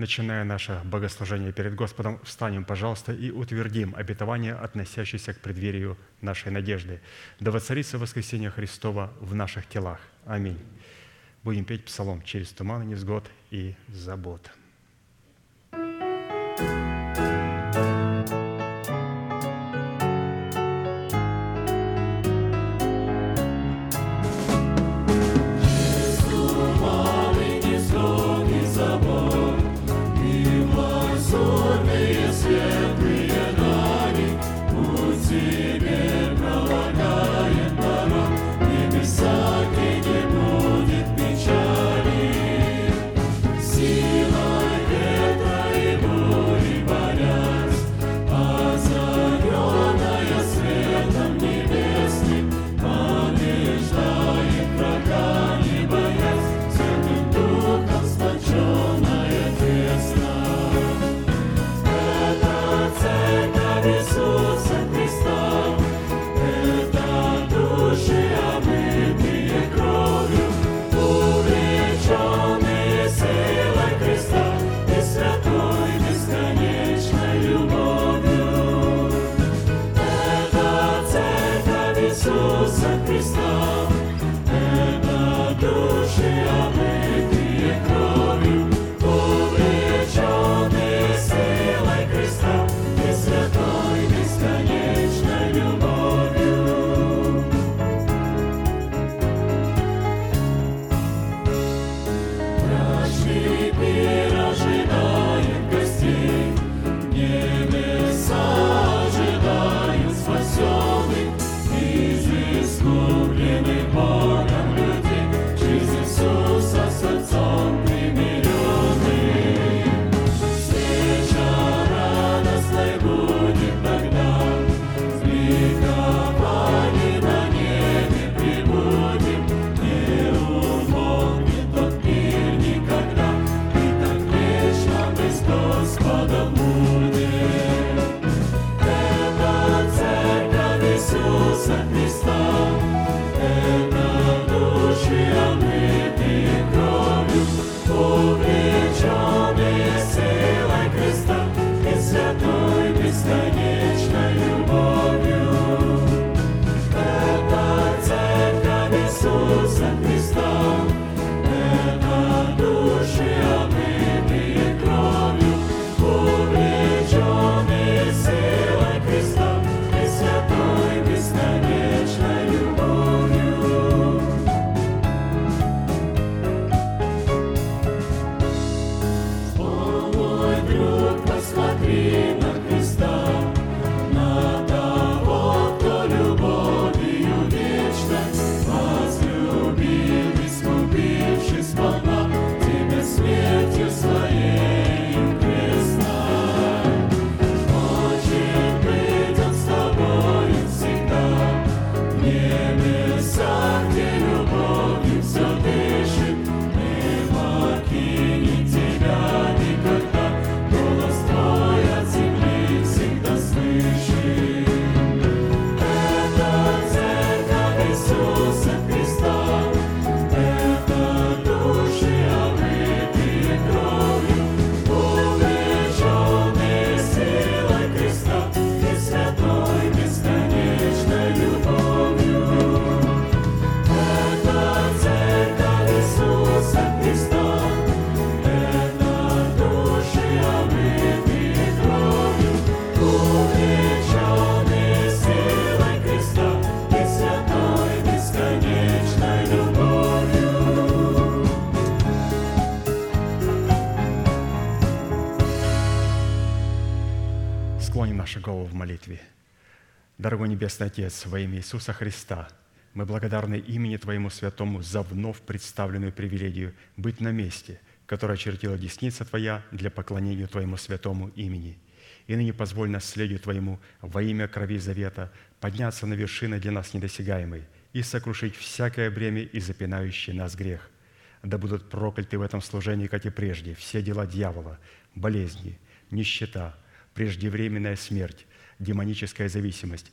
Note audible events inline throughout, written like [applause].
Начиная наше богослужение перед Господом, встанем, пожалуйста, и утвердим обетование, относящееся к преддверию нашей надежды. Да воцарится воскресение Христова в наших телах. Аминь. Будем петь псалом «Через туман и невзгод и забот». Небесный Отец, во имя Иисуса Христа, мы благодарны имени Твоему Святому за вновь представленную привилегию быть на месте, которое очертила десница Твоя для поклонения Твоему святому имени. И ныне позволь наследию Твоему во имя крови завета подняться на вершины для нас недосягаемой и сокрушить всякое бремя и запинающий нас грех. Да будут прокляты в этом служении, как и прежде, все дела дьявола, болезни, нищета, преждевременная смерть, демоническая зависимость,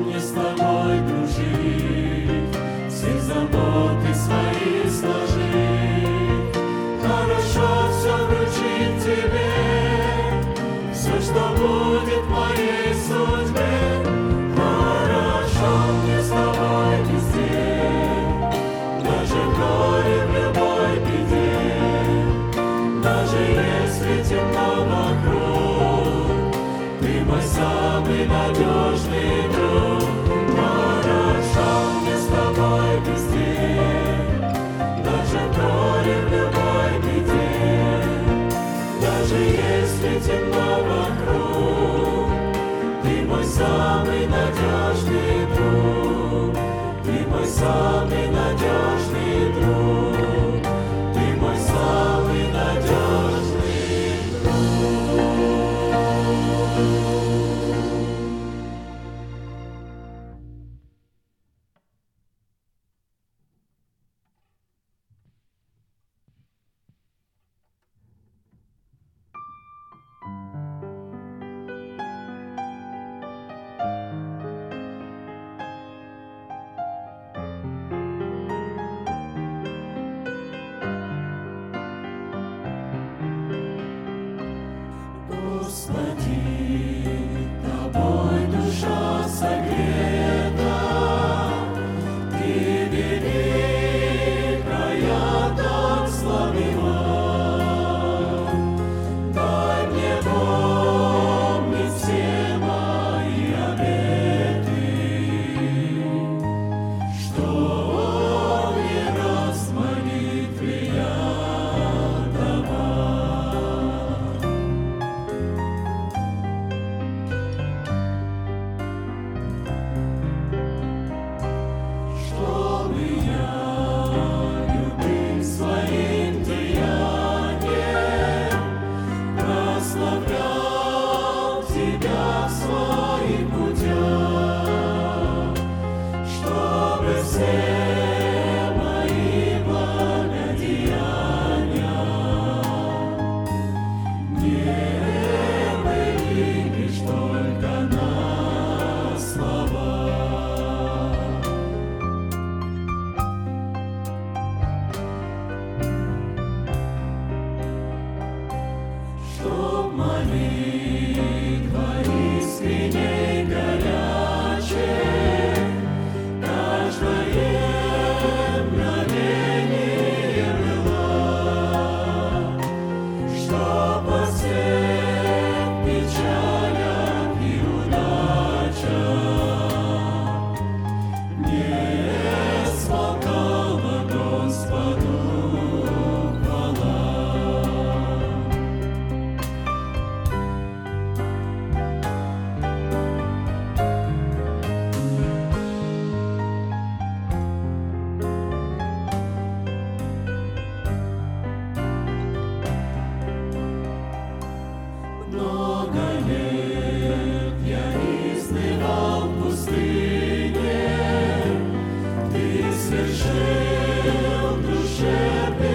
мне с тобой Sergeu do chefe.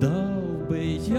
到北郊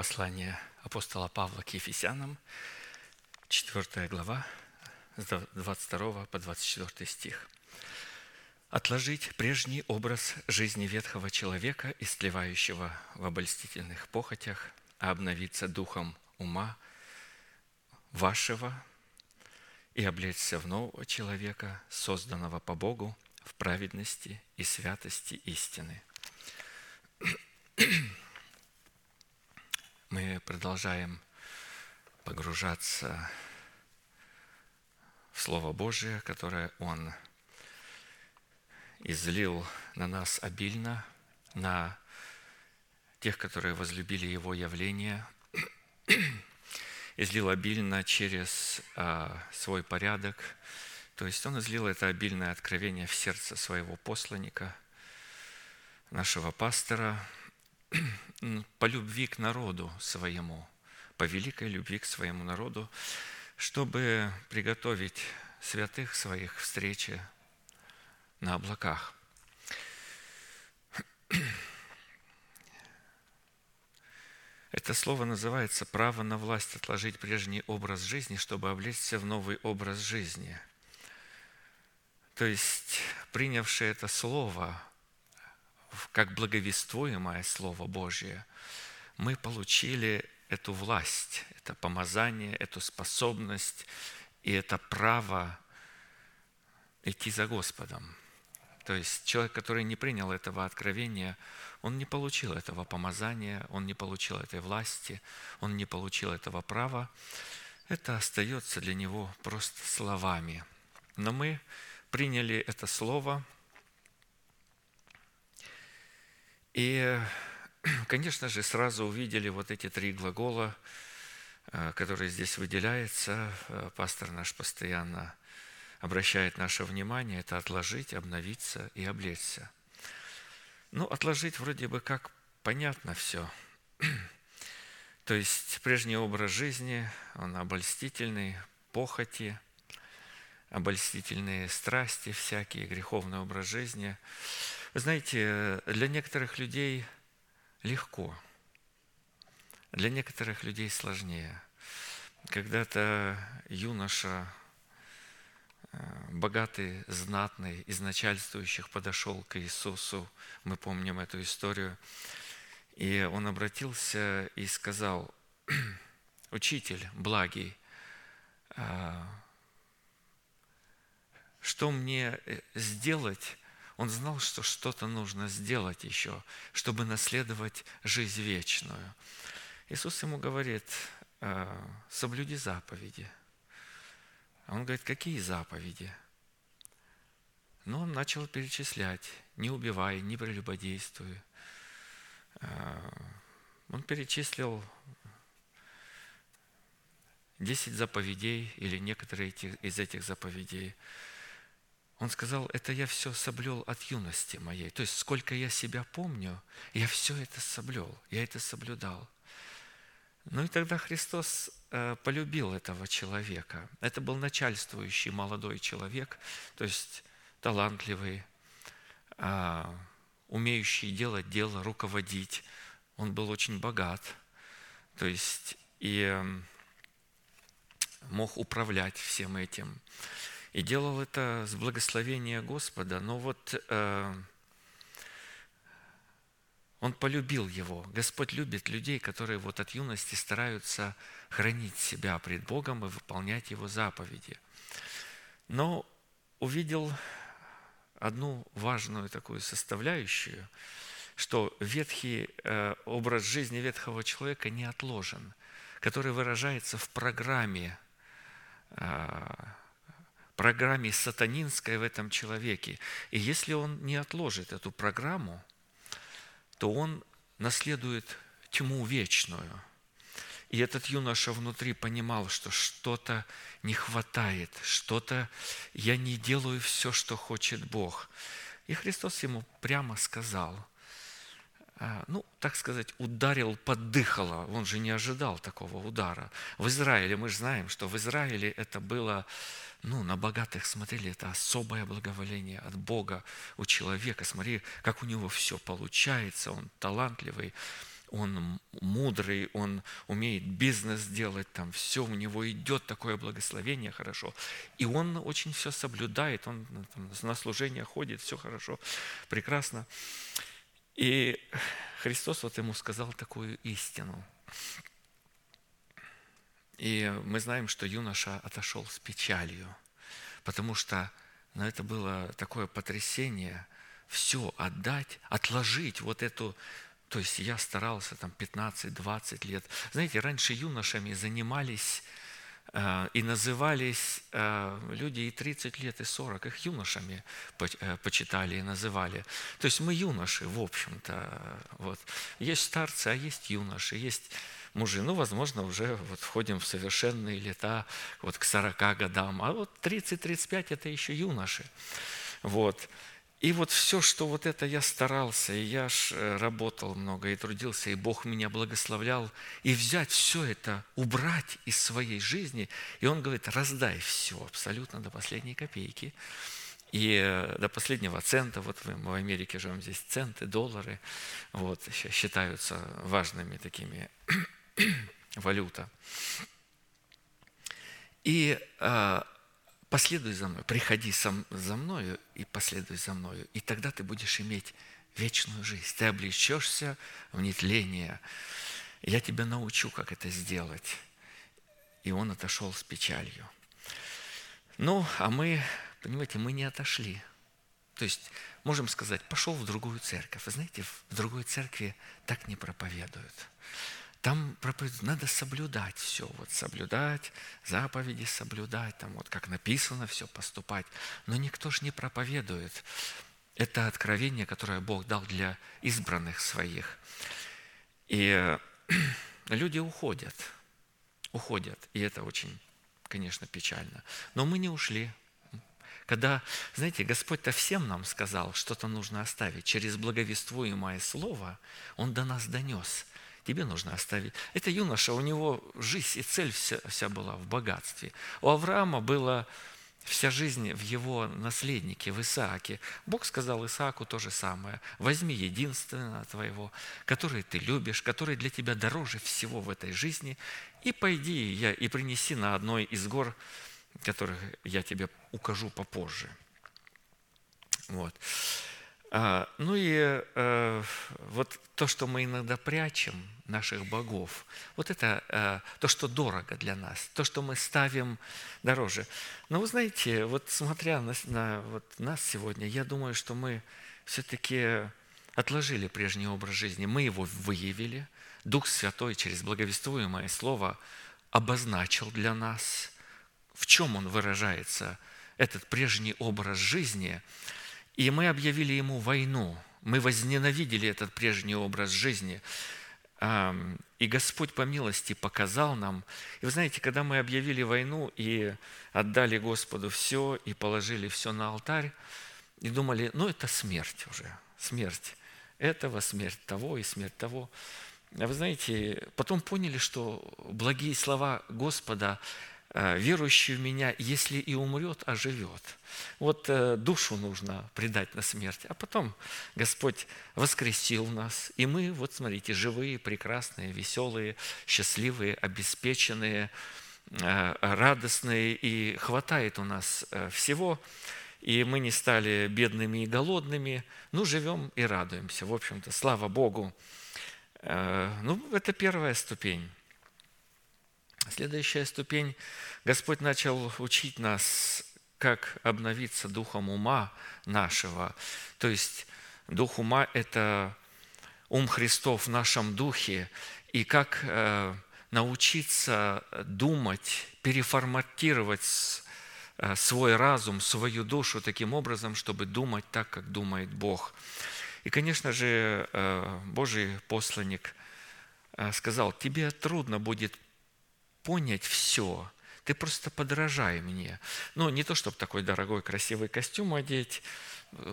Послание апостола Павла к Ефесянам, 4 глава, с 22 по 24 стих. «Отложить прежний образ жизни ветхого человека, истлевающего в обольстительных похотях, а обновиться духом ума вашего и облечься в нового человека, созданного по Богу в праведности и святости истины». Мы продолжаем погружаться в Слово Божие, которое Он излил на нас обильно, на тех, которые возлюбили Его явление, [clears throat] излил обильно через а, свой порядок. То есть Он излил это обильное откровение в сердце своего посланника, нашего пастора – [clears throat] по любви к народу своему, по великой любви к своему народу, чтобы приготовить святых своих встрече на облаках. [clears throat] Это слово называется «право на власть отложить прежний образ жизни, чтобы облечься в новый образ жизни». То есть, принявший это слово, как благовествуемое Слово Божье, мы получили эту власть, это помазание, эту способность и это право идти за Господом. То есть человек, который не принял этого откровения, он не получил этого помазания, он не получил этой власти, он не получил этого права. Это остается для него просто словами. Но мы приняли это слово – И, [clears throat] конечно же, сразу увидели вот эти три глагола, э, которые здесь выделяются. Э, пастор наш постоянно обращает наше внимание. Это отложить, обновиться и облечься. Ну, отложить вроде бы как понятно все. [clears throat] То есть прежний образ жизни, он обольстительный, похоти, обольстительные страсти всякие, греховный образ жизни – вы знаете, для некоторых людей легко, для некоторых людей сложнее. Когда-то юноша, э, богатый, знатный, из начальствующих подошел к Иисусу, мы помним эту историю, и он обратился и сказал, «Учитель благий, а, что мне э, сделать, он знал, что что-то нужно сделать еще, чтобы наследовать жизнь вечную. Иисус ему говорит, «Э, соблюди заповеди. Он говорит, какие заповеди? Ну, он начал перечислять, не убивай, не прелюбодействуй. Э, он перечислил 10 заповедей или некоторые из этих заповедей – он сказал, это я все соблел от юности моей. То есть, сколько я себя помню, я все это соблел, я это соблюдал. Ну и тогда Христос э, полюбил этого человека. Это был начальствующий молодой человек, то есть талантливый, а, умеющий делать дело, руководить. Он был очень богат, то есть и мог управлять всем этим. И делал это с благословения Господа. Но вот э, он полюбил его. Господь любит людей, которые вот от юности стараются хранить себя пред Богом и выполнять Его заповеди. Но увидел одну важную такую составляющую, что ветхий э, образ жизни ветхого человека не отложен, который выражается в программе э, программе сатанинской в этом человеке. И если он не отложит эту программу, то он наследует тьму вечную. И этот юноша внутри понимал, что что-то не хватает, что-то я не делаю все, что хочет Бог. И Христос ему прямо сказал, ну, так сказать, ударил, поддыхало. Он же не ожидал такого удара. В Израиле, мы же знаем, что в Израиле это было ну, на богатых смотрели, это особое благоволение от Бога у человека. Смотри, как у него все получается, он талантливый, он мудрый, он умеет бизнес делать, там все у него идет, такое благословение хорошо. И он очень все соблюдает, он ну, там, на служение ходит, все хорошо, прекрасно. И Христос вот ему сказал такую истину. И мы знаем, что юноша отошел с печалью, потому что ну, это было такое потрясение, все отдать, отложить вот эту то есть я старался там 15-20 лет. Знаете, раньше юношами занимались и назывались э, люди и 30 лет, и 40. Их юношами э, почитали и называли. То есть мы юноши, в общем-то. Вот. Есть старцы, а есть юноши, есть мужи. Ну, возможно, уже вот входим в совершенные лета, вот к 40 годам. А вот 30-35 – это еще юноши. Вот. И вот все, что вот это я старался, и я ж э, работал много, и трудился, и Бог меня благословлял, и взять все это, убрать из своей жизни, и Он говорит, раздай все абсолютно до последней копейки, и э, до последнего цента, вот мы в Америке живем, здесь центы, доллары, вот, считаются важными такими [clears throat] валюта. И а, последуй за мной, приходи сам, за мною и последуй за мною, и тогда ты будешь иметь вечную жизнь. Ты облечешься в нетление. Я тебя научу, как это сделать. И он отошел с печалью. Ну, а мы, понимаете, мы не отошли. То есть, можем сказать, пошел в другую церковь. Вы знаете, в другой церкви так не проповедуют. Там надо соблюдать все, вот соблюдать, заповеди соблюдать, там вот как написано все, поступать. Но никто же не проповедует. Это откровение, которое Бог дал для избранных своих. И [clears throat] люди уходят, уходят, и это очень, конечно, печально. Но мы не ушли. Когда, знаете, Господь-то всем нам сказал, что-то нужно оставить. Через благовествуемое слово Он до нас донес – тебе нужно оставить. Это юноша, у него жизнь и цель вся, вся была в богатстве. У Авраама была вся жизнь в его наследнике, в Исааке. Бог сказал Исааку то же самое. Возьми единственного твоего, который ты любишь, который для тебя дороже всего в этой жизни, и пойди я, и принеси на одной из гор, которых я тебе укажу попозже. Вот. А, ну и э, вот то, что мы иногда прячем, наших богов, вот это э, то, что дорого для нас, то, что мы ставим дороже. Но вы знаете, вот смотря на, на вот нас сегодня, я думаю, что мы все-таки отложили прежний образ жизни, мы его выявили, Дух Святой через благовествуемое Слово обозначил для нас, в чем он выражается, этот прежний образ жизни – и мы объявили ему войну. Мы возненавидели этот прежний образ жизни. И Господь по милости показал нам. И вы знаете, когда мы объявили войну и отдали Господу все, и положили все на алтарь, и думали, ну это смерть уже, смерть этого, смерть того и смерть того. А вы знаете, потом поняли, что благие слова Господа верующий в меня, если и умрет, оживет. Вот э, душу нужно предать на смерть, а потом Господь воскресил нас, и мы, вот смотрите, живые, прекрасные, веселые, счастливые, обеспеченные, э, радостные, и хватает у нас всего, и мы не стали бедными и голодными, ну, живем и радуемся. В общем-то, слава Богу. Ну, это первая ступень. Следующая ступень. Господь начал учить нас, как обновиться духом ума нашего. То есть дух ума – это ум Христов в нашем духе, и как э, научиться думать, переформатировать э, свой разум, свою душу таким образом, чтобы думать так, как думает Бог. И, конечно же, э, Божий посланник сказал, тебе трудно будет понять все. Ты просто подражай мне. Ну, не то, чтобы такой дорогой, красивый костюм одеть.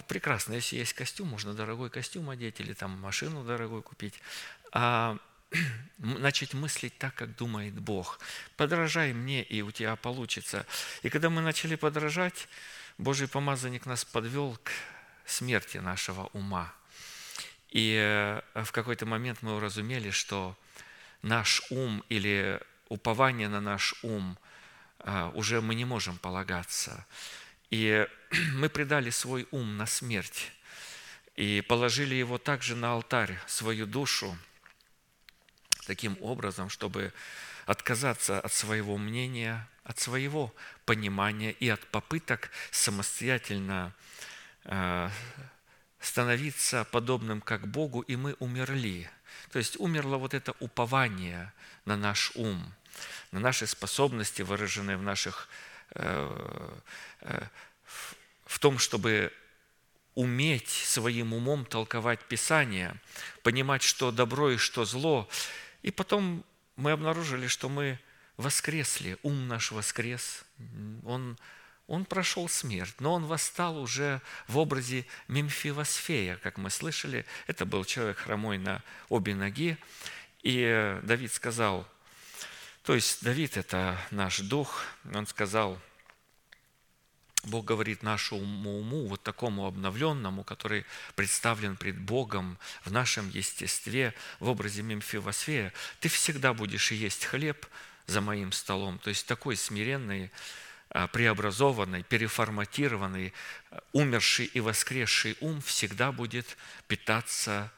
Прекрасно, если есть костюм, можно дорогой костюм одеть или там машину дорогой купить. А [clears throat] начать мыслить так, как думает Бог. Подражай мне, и у тебя получится. И когда мы начали подражать, Божий помазанник нас подвел к смерти нашего ума. И э, в какой-то момент мы уразумели, что наш ум или упование на наш ум а, уже мы не можем полагаться. И [clears throat] мы предали свой ум на смерть и положили его также на алтарь, свою душу, таким образом, чтобы отказаться от своего мнения, от своего понимания и от попыток самостоятельно а, становиться подобным как Богу, и мы умерли. То есть умерло вот это упование на наш ум, на наши способности, выраженные в наших э, э, в том, чтобы уметь своим умом толковать Писание, понимать, что добро и что зло. И потом мы обнаружили, что мы воскресли, ум наш воскрес, он он прошел смерть, но он восстал уже в образе Мемфивосфея, как мы слышали. Это был человек хромой на обе ноги. И Давид сказал, то есть Давид – это наш дух, он сказал, Бог говорит нашему уму, вот такому обновленному, который представлен пред Богом в нашем естестве, в образе Мемфивосфея, ты всегда будешь есть хлеб за моим столом. То есть такой смиренный, а, преобразованный, переформатированный, а, умерший и воскресший ум всегда будет питаться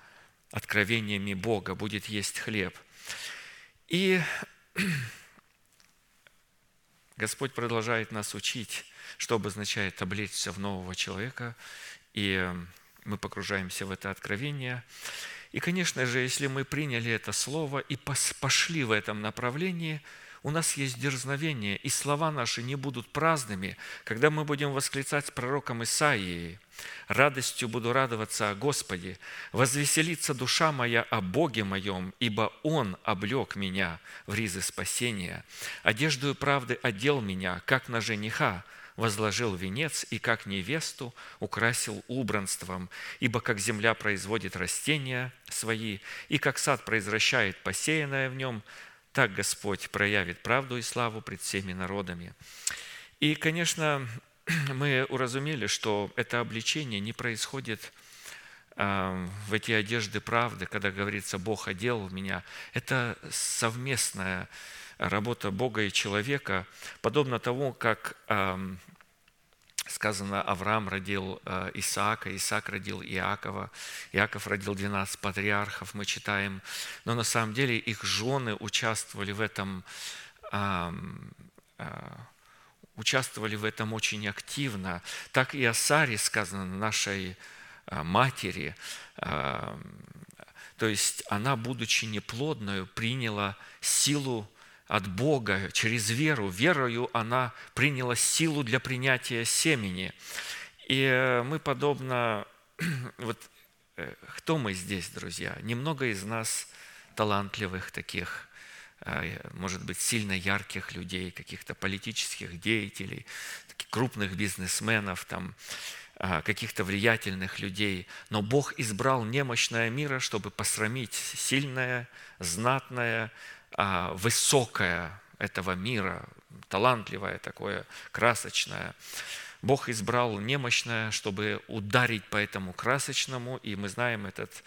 откровениями Бога, будет есть хлеб. И Господь продолжает нас учить, что обозначает облечься в нового человека, и мы погружаемся в это откровение. И, конечно же, если мы приняли это слово и пошли в этом направлении – у нас есть дерзновение, и слова наши не будут праздными, когда мы будем восклицать с пророком Исаией. «Радостью буду радоваться о Господе, возвеселится душа моя о Боге моем, ибо Он облег меня в ризы спасения, одеждою правды одел меня, как на жениха, возложил венец и как невесту украсил убранством, ибо как земля производит растения свои, и как сад произвращает посеянное в нем, так Господь проявит правду и славу пред всеми народами. И, конечно, [clears throat] мы уразумели, что это обличение не происходит а, в эти одежды правды, когда говорится «Бог одел меня». Это совместная работа Бога и человека, подобно тому, как сказано, Авраам родил э, Исаака, Исаак родил Иакова, Иаков родил 12 патриархов, мы читаем. Но на самом деле их жены участвовали в этом, участвовали в этом очень активно. Так и о Саре сказано, нашей э, матери. То есть она, будучи неплодной, приняла силу от Бога через веру. Верою она приняла силу для принятия семени. И э, мы подобно, [clears throat] вот э, кто мы здесь, друзья? Немного из нас талантливых таких, э, может быть, сильно ярких людей, каких-то политических деятелей, крупных бизнесменов, там, каких-то влиятельных людей. Но Бог избрал немощное мира, чтобы посрамить сильное, знатное, а, высокое этого мира, талантливое такое, красочное. Бог избрал немощное, чтобы ударить по этому красочному, и мы знаем, этот,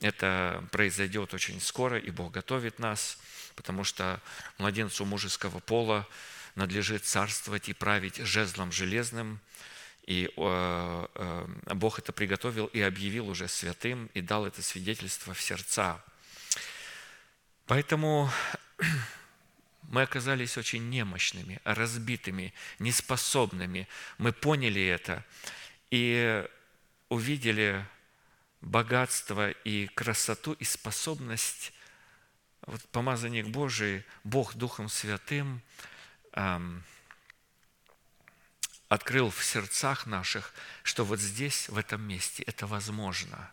это произойдет очень скоро, и Бог готовит нас, потому что младенцу мужеского пола надлежит царствовать и править жезлом железным, и э, э, Бог это приготовил и объявил уже святым, и дал это свидетельство в сердца Поэтому [clears throat] мы оказались очень немощными, разбитыми, неспособными. Мы поняли это и увидели богатство и красоту и способность вот помазанник Божий, Бог Духом Святым эм, открыл в сердцах наших, что вот здесь, в этом месте это возможно.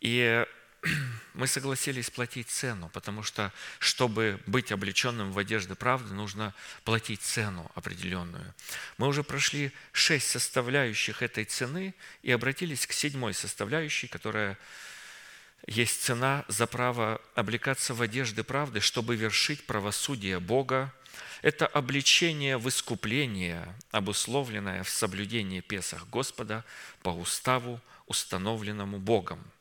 И [clears throat] мы согласились платить цену, потому что, чтобы быть облеченным в одежды правды, нужно платить цену определенную. Мы уже прошли шесть составляющих этой цены и обратились к седьмой составляющей, которая есть цена за право облекаться в одежды правды, чтобы вершить правосудие Бога. Это обличение в искупление, обусловленное в соблюдении Песах Господа по уставу, установленному Богом –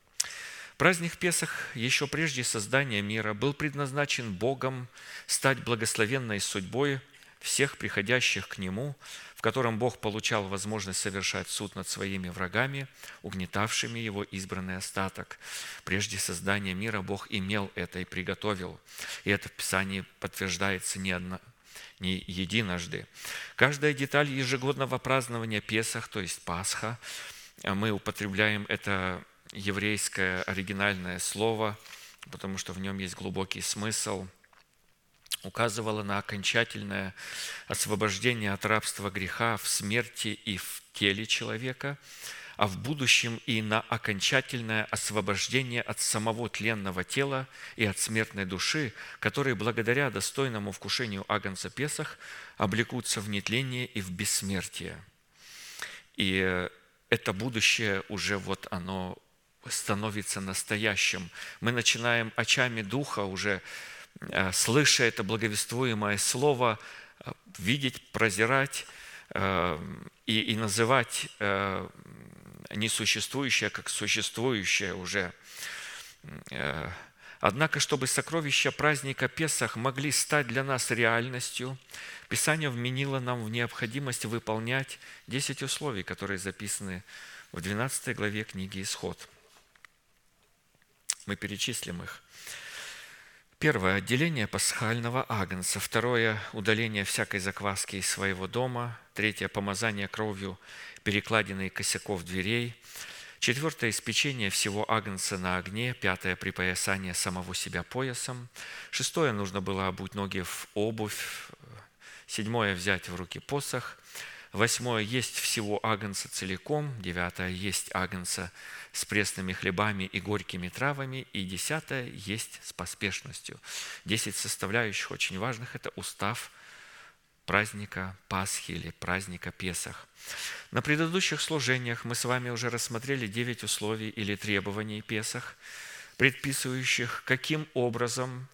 Праздник Песах еще прежде создания мира был предназначен Богом стать благословенной судьбой всех приходящих к Нему, в котором Бог получал возможность совершать суд над своими врагами, угнетавшими Его избранный остаток. Прежде создания мира Бог имел это и приготовил. И это в Писании подтверждается не, одно, не единожды. Каждая деталь ежегодного празднования Песах, то есть Пасха, мы употребляем это еврейское оригинальное слово, потому что в нем есть глубокий смысл, указывало на окончательное освобождение от рабства греха в смерти и в теле человека, а в будущем и на окончательное освобождение от самого тленного тела и от смертной души, которые благодаря достойному вкушению Агнца Песах облекутся в нетление и в бессмертие. И это будущее уже вот оно становится настоящим. Мы начинаем очами Духа уже, слыша это благовествуемое слово, э, видеть, прозирать э, и, и называть несуществующее как существующее уже. Однако, чтобы сокровища праздника Песах могли стать для нас реальностью, Писание вменило нам в необходимость выполнять 10 условий, которые записаны в 12 главе книги «Исход». Мы перечислим их. Первое – отделение пасхального агнца. Второе – удаление всякой закваски из своего дома. Третье – помазание кровью перекладины и косяков дверей. Четвертое – испечение всего агнца на огне. Пятое – припоясание самого себя поясом. Шестое – нужно было обуть ноги в обувь. Седьмое – взять в руки посох. Восьмое – есть всего агнца целиком. Девятое – есть агнца с пресными хлебами и горькими травами. И десятое – есть с поспешностью. Десять составляющих очень важных – это устав праздника Пасхи или праздника Песах. На предыдущих служениях мы с вами уже рассмотрели девять условий или требований Песах, предписывающих, каким образом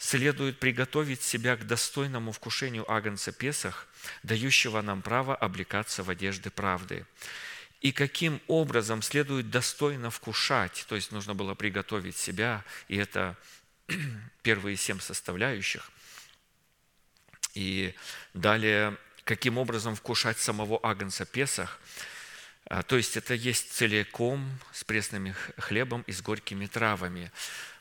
следует приготовить себя к достойному вкушению Агнца Песах, дающего нам право облекаться в одежды правды. И каким образом следует достойно вкушать, то есть нужно было приготовить себя, и это [clears throat] первые семь составляющих. И далее, каким образом вкушать самого Агнца Песах – то есть это есть целиком с пресным хлебом и с горькими травами.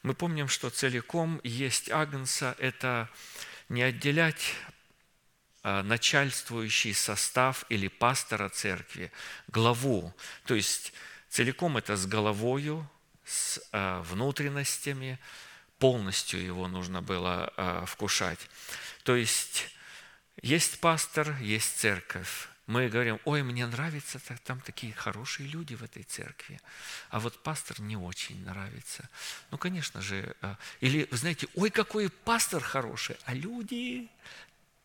Мы помним, что целиком есть агнца – это не отделять а, начальствующий состав или пастора церкви, главу. То есть целиком это с головою, с а, внутренностями, полностью его нужно было вкушать. То есть есть пастор, есть церковь мы говорим, ой, мне нравится, там такие хорошие люди в этой церкви, а вот пастор не очень нравится. Ну, конечно же, а, или, вы знаете, ой, какой пастор хороший, а люди,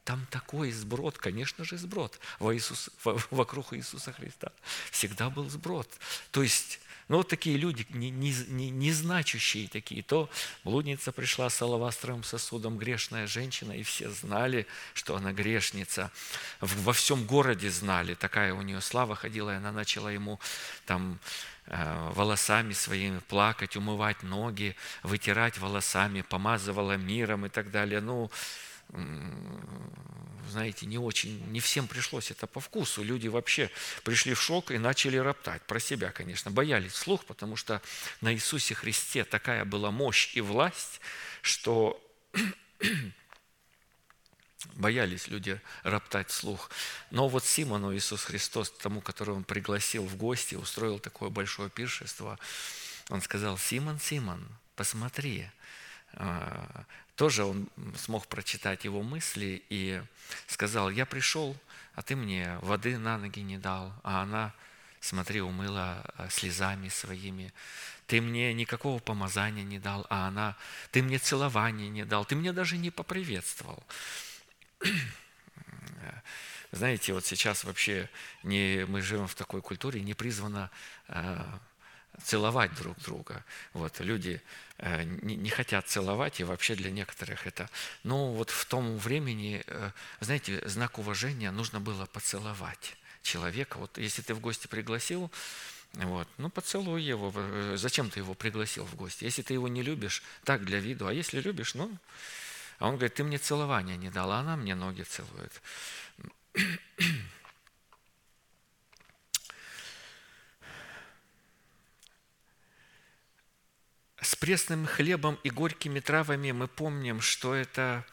там такой сброд, конечно же, сброд во Иисус, вокруг Иисуса Христа. Всегда был сброд. То есть ну, вот такие люди, не, не, не, не значащие такие. То блудница пришла с алавастровым сосудом, грешная женщина, и все знали, что она грешница. Во всем городе знали, такая у нее слава ходила, и она начала ему там э, волосами своими плакать, умывать ноги, вытирать волосами, помазывала миром и так далее. Ну, знаете, не очень, не всем пришлось это по вкусу. Люди вообще пришли в шок и начали роптать. Про себя, конечно, боялись вслух, потому что на Иисусе Христе такая была мощь и власть, что [coughs] боялись люди роптать вслух. Но вот Симону Иисус Христос, тому, которого он пригласил в гости, устроил такое большое пиршество, он сказал, Симон, Симон, посмотри, а, тоже он смог прочитать его мысли и сказал, я пришел, а ты мне воды на ноги не дал, а она, смотри, умыла а, слезами своими. Ты мне никакого помазания не дал, а она, ты мне целования не дал, ты мне даже не поприветствовал. [clears throat] Знаете, вот сейчас вообще не, мы живем в такой культуре, не призвано а, целовать друг друга. Вот, люди э, не, хотят целовать, и вообще для некоторых это... Но вот в том времени, э, знаете, знак уважения нужно было поцеловать человека. Вот если ты в гости пригласил, Вот. Ну, поцелуй его. Э, Зачем ты его пригласил в гости? Если ты его не любишь, так для виду. А если любишь, ну... А он говорит, ты мне целования не дала, она мне ноги целует. С пресным хлебом и горькими травами мы помним, что это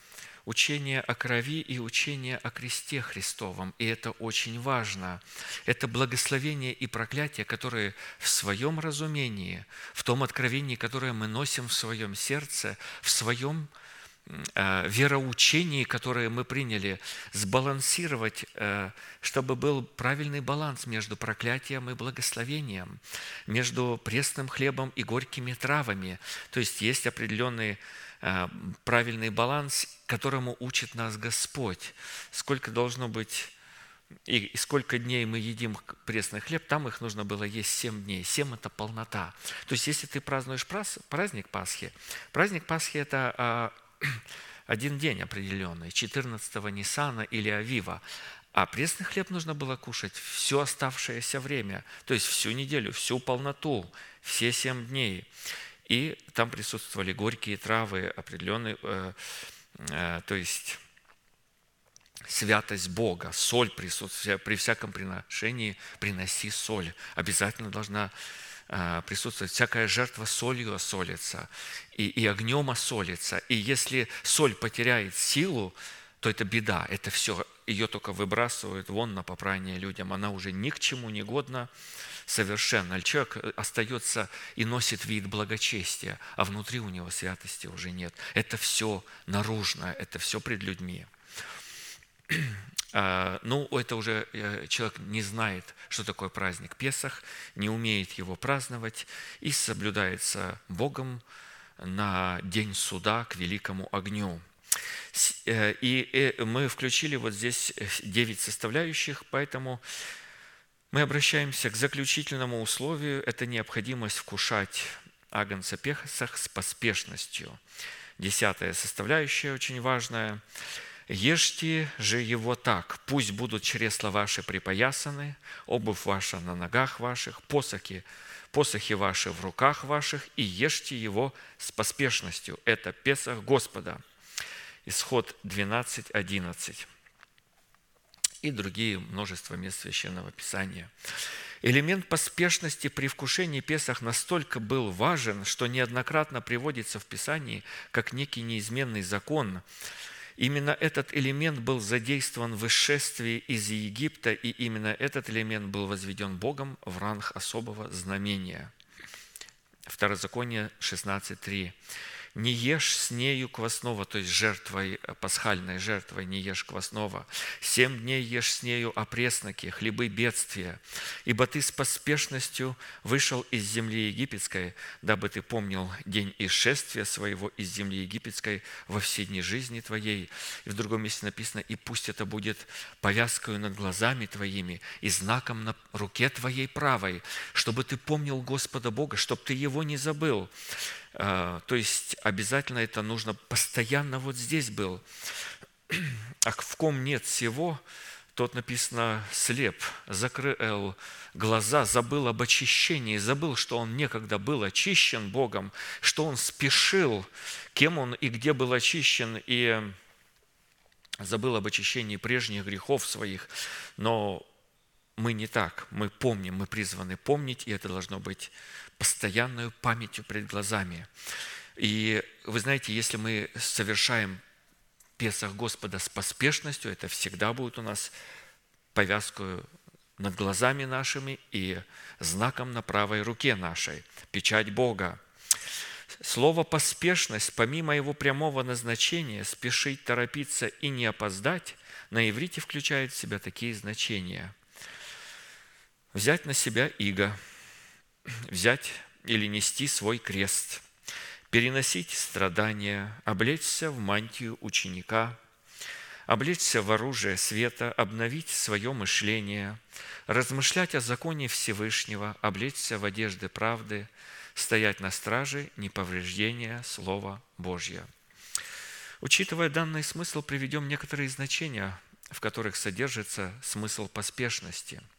учение о крови и учение о кресте Христовом. И это очень важно. Это благословение и проклятие, которые в своем разумении, в том откровении, которое мы носим в своем сердце, в своем э, вероучении, которое мы приняли, сбалансировать, э, чтобы был правильный баланс между проклятием и благословением, между пресным хлебом и горькими травами. То есть есть определенный э, правильный баланс, которому учит нас Господь. Сколько должно быть и сколько дней мы едим пресный хлеб, там их нужно было есть 7 дней. 7 – это полнота. То есть, если ты празднуешь праздник Пасхи, праздник Пасхи – это а, [clears throat] один день определенный, 14-го Ниссана или Авива. А пресный хлеб нужно было кушать все оставшееся время, то есть всю неделю, всю полноту, все семь дней. И там присутствовали горькие травы, определенные, э, э, то есть святость Бога, соль присутствует, при всяком приношении приноси соль. Обязательно должна присутствует. Всякая жертва солью осолится, и, и огнем осолится. И если соль потеряет силу, то это беда. Это все, ее только выбрасывают вон на попрание людям. Она уже ни к чему не годна совершенно. Человек остается и носит вид благочестия, а внутри у него святости уже нет. Это все наружное, это все пред людьми. [clears throat] А, ну, это уже э, человек не знает, что такое праздник Песах, не умеет его праздновать и соблюдается Богом на день суда к великому огню. Э, и э, мы включили вот здесь девять составляющих, поэтому мы обращаемся к заключительному условию – это необходимость вкушать агнца Песах с поспешностью. Десятая составляющая очень важная – Ешьте же его так, пусть будут чресла ваши припоясаны, обувь ваша на ногах ваших, посохи, посохи ваши в руках ваших, и ешьте его с поспешностью. Это Песах Господа. Исход 12, 11 и другие множество мест Священного Писания. Элемент поспешности при вкушении Песах настолько был важен, что неоднократно приводится в Писании как некий неизменный закон – Именно этот элемент был задействован в исшествии из Египта, и именно этот элемент был возведен Богом в ранг особого знамения. Второзаконие 16.3 не ешь с нею квасного, то есть жертвой, э, пасхальной жертвой не ешь квасного. Семь дней ешь с нею опресноки, хлебы бедствия, ибо ты с поспешностью вышел из земли египетской, дабы ты помнил день исшествия своего из земли египетской во все дни жизни твоей. И в другом месте написано, и пусть это будет повязкою над глазами твоими и знаком на руке твоей правой, чтобы ты помнил Господа Бога, чтобы ты Его не забыл. А, то есть обязательно это нужно постоянно вот здесь был. [clears throat] А в ком нет всего, тот написано слеп, закрыл глаза, забыл об очищении, забыл, что он некогда был очищен Богом, что он спешил, кем он и где был очищен, и забыл об очищении прежних грехов своих. Но мы не так, мы помним, мы призваны помнить, и это должно быть постоянную памятью перед глазами. И вы знаете, если мы совершаем Песах Господа с поспешностью, это всегда будет у нас повязку над глазами нашими и знаком на правой руке нашей, печать Бога. Слово «поспешность», помимо его прямого назначения, спешить, торопиться и не опоздать, на иврите включает в себя такие значения. Взять на себя иго – взять или нести свой крест, переносить страдания, облечься в мантию ученика, облечься в оружие света, обновить свое мышление, размышлять о законе Всевышнего, облечься в одежды правды, стоять на страже неповреждения Слова Божьего. Учитывая данный смысл, приведем некоторые значения, в которых содержится смысл поспешности –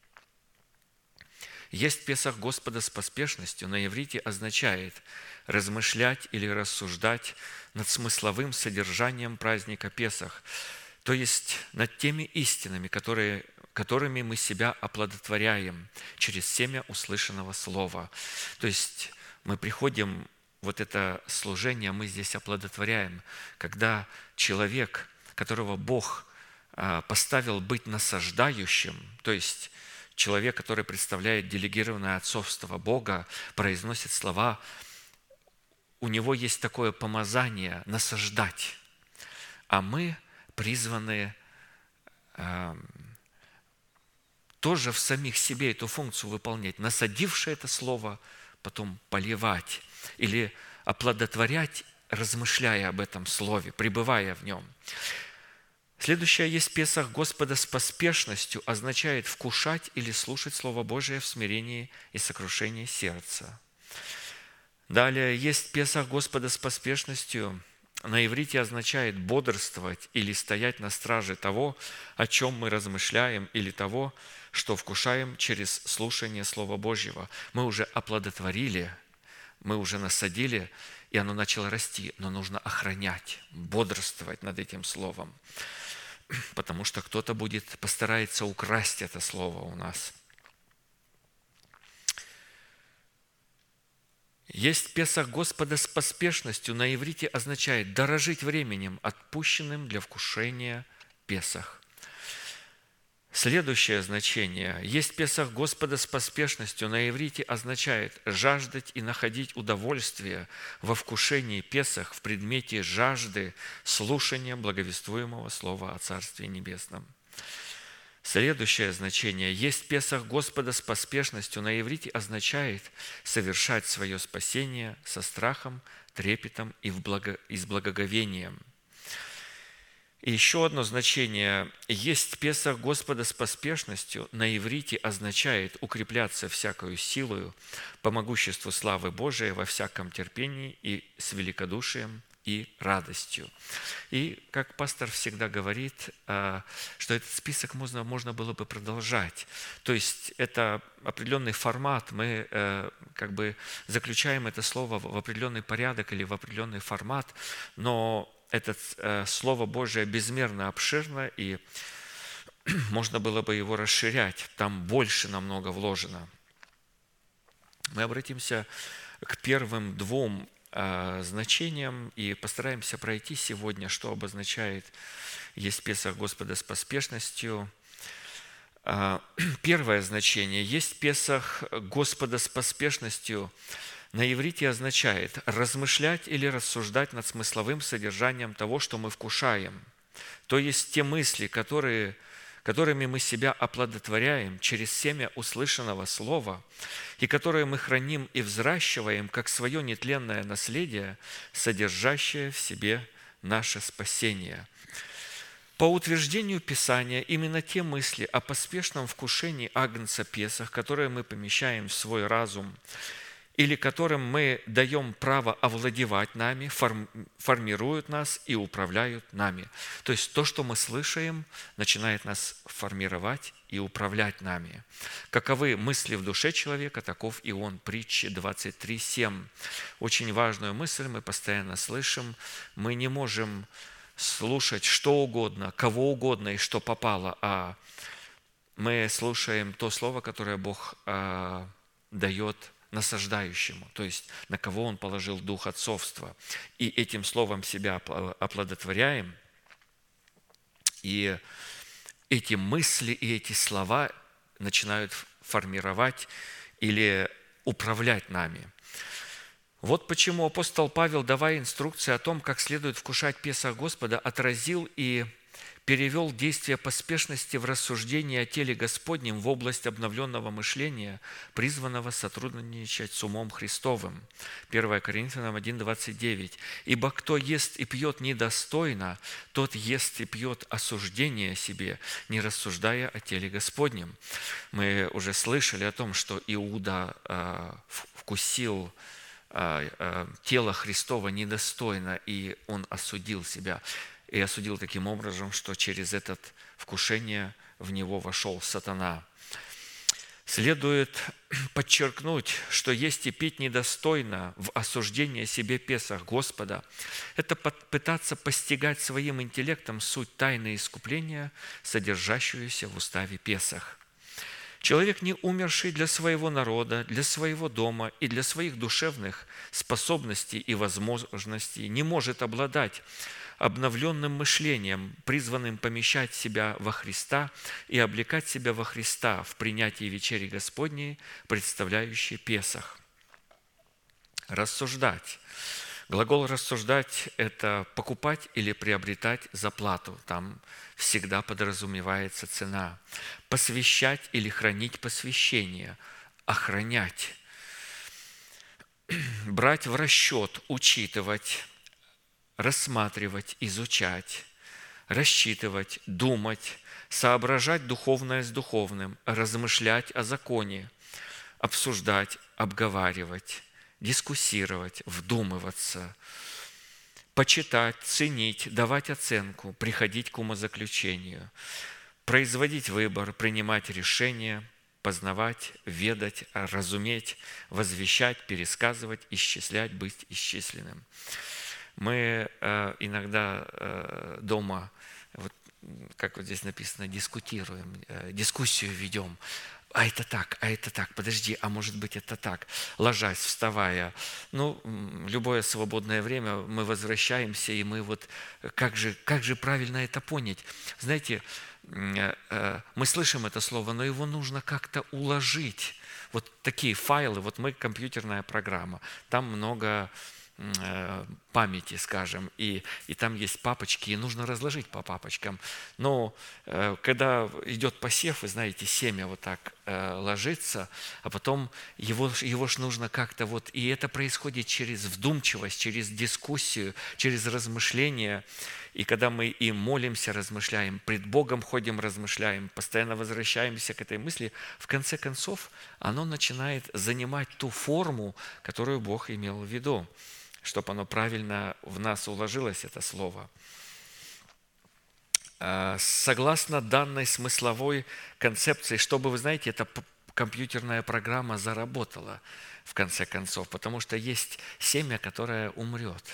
Есть Песах Господа с поспешностью, на иврите означает размышлять или рассуждать над смысловым содержанием праздника Песах, то есть над теми истинами, которые, которыми мы себя оплодотворяем через семя услышанного слова. То есть мы приходим, вот это служение мы здесь оплодотворяем, когда человек, которого Бог а, поставил быть насаждающим, то есть человек, который представляет делегированное отцовство Бога, произносит слова, у него есть такое помазание насаждать, а мы призваны э, тоже в самих себе эту функцию выполнять, насадивши это слово, потом поливать или оплодотворять, размышляя об этом слове, пребывая в нем. Следующее есть Песах Господа с поспешностью, означает вкушать или слушать Слово Божие в смирении и сокрушении сердца. Далее есть Песах Господа с поспешностью – на иврите означает бодрствовать или стоять на страже того, о чем мы размышляем, или того, что вкушаем через слушание Слова Божьего. Мы уже оплодотворили, мы уже насадили, и оно начало расти, но нужно охранять, бодрствовать над этим Словом, потому что кто-то будет, постарается украсть это Слово у нас – Есть Песах Господа с поспешностью на иврите означает дорожить временем, отпущенным для вкушения Песах. Следующее значение. Есть Песах Господа с поспешностью на иврите означает жаждать и находить удовольствие во вкушении Песах в предмете жажды слушания благовествуемого Слова о Царстве Небесном. Следующее значение. Есть Песах Господа с поспешностью на иврите означает совершать свое спасение со страхом, трепетом и, в благо... и с благоговением. И еще одно значение. Есть Песах Господа с поспешностью на иврите означает укрепляться всякою силою по могуществу славы Божией во всяком терпении и с великодушием и радостью. И, как пастор всегда говорит, а, что этот список можно, можно было бы продолжать. То есть это определенный формат, мы э, как бы заключаем это слово в определенный порядок или в определенный формат, но это э, Слово Божие безмерно обширно, и [clears throat] можно было бы его расширять, там больше намного вложено. Мы обратимся к первым двум Э, значением и постараемся пройти сегодня, что обозначает есть Песах Господа с поспешностью. Э, [clears throat] первое значение есть Песах Господа с поспешностью на иврите означает размышлять или рассуждать над смысловым содержанием того, что мы вкушаем. То есть те мысли, которые которыми мы себя оплодотворяем через семя услышанного слова, и которые мы храним и взращиваем как свое нетленное наследие, содержащее в себе наше спасение. По утверждению Писания, именно те мысли о поспешном вкушении Агнца Песах, которые мы помещаем в свой разум или которым мы даем право овладевать нами, формируют нас и управляют нами. То есть то, что мы слышим, начинает нас формировать и управлять нами. Каковы мысли в душе человека, таков и он. Притчи 23.7. Очень важную мысль мы постоянно слышим. Мы не можем слушать что угодно, кого угодно и что попало, а мы слушаем то слово, которое Бог э, дает насаждающему, то есть на кого он положил дух отцовства. И этим словом себя оплодотворяем, и эти мысли и эти слова начинают формировать или управлять нами. Вот почему апостол Павел, давая инструкции о том, как следует вкушать Песах Господа, отразил и перевел действие поспешности в рассуждение о теле Господнем в область обновленного мышления, призванного сотрудничать с умом Христовым. 1 Коринфянам 1,29. «Ибо кто ест и пьет недостойно, тот ест и пьет осуждение себе, не рассуждая о теле Господнем». Мы уже слышали о том, что Иуда а, вкусил а, а, тело Христова недостойно, и он осудил себя и осудил таким образом, что через это вкушение в него вошел сатана. Следует [clears throat] подчеркнуть, что есть и пить недостойно в осуждении себе Песах Господа. Это пытаться постигать своим интеллектом суть тайны искупления, содержащуюся в уставе Песах. Человек, не умерший для своего народа, для своего дома и для своих душевных способностей и возможностей, не может обладать обновленным мышлением, призванным помещать себя во Христа и облекать себя во Христа в принятии вечери Господней, представляющей Песах. Рассуждать. Глагол «рассуждать» – это покупать или приобретать за плату. Там всегда подразумевается цена. Посвящать или хранить посвящение. Охранять. [clears throat] Брать в расчет, учитывать, рассматривать, изучать, рассчитывать, думать, соображать духовное с духовным, размышлять о законе, обсуждать, обговаривать, дискуссировать, вдумываться, почитать, ценить, давать оценку, приходить к умозаключению, производить выбор, принимать решения, познавать, ведать, разуметь, возвещать, пересказывать, исчислять, быть исчисленным. Мы э, иногда э, дома, вот, как вот здесь написано, дискутируем, э, дискуссию ведем. А это так, а это так, подожди, а может быть это так, ложась, вставая. Ну, любое свободное время мы возвращаемся, и мы вот, как же, как же правильно это понять? Знаете, мы слышим это слово, но его нужно как-то уложить. Вот такие файлы, вот мы компьютерная программа, там много памяти, скажем, и, и там есть папочки, и нужно разложить по папочкам. Но э, когда идет посев, вы знаете, семя вот так э, ложится, а потом его, его ж нужно как-то вот, и это происходит через вдумчивость, через дискуссию, через размышления. И когда мы и молимся, размышляем, пред Богом ходим, размышляем, постоянно возвращаемся к этой мысли, в конце концов оно начинает занимать ту форму, которую Бог имел в виду чтобы оно правильно в нас уложилось, это слово. А, согласно данной смысловой концепции, чтобы, вы знаете, эта компьютерная программа заработала в конце концов, потому что есть семя, которое умрет,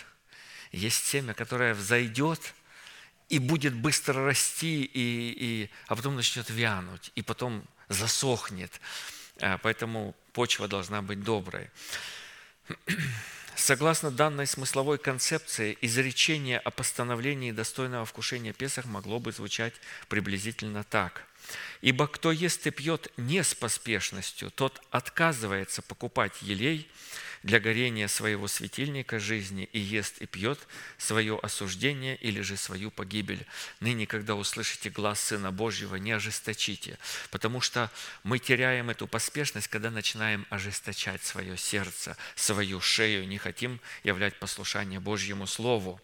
есть семя, которое взойдет и будет быстро расти, и, и, а потом начнет вянуть, и потом засохнет. А, поэтому почва должна быть доброй. Согласно данной смысловой концепции, изречение о постановлении достойного вкушения Песах могло бы звучать приблизительно так. «Ибо кто ест и пьет не с поспешностью, тот отказывается покупать елей для горения своего светильника жизни и ест и пьет свое осуждение или же свою погибель. Ныне, когда услышите глаз Сына Божьего, не ожесточите, потому что мы теряем эту поспешность, когда начинаем ожесточать свое сердце, свою шею, не хотим являть послушание Божьему Слову.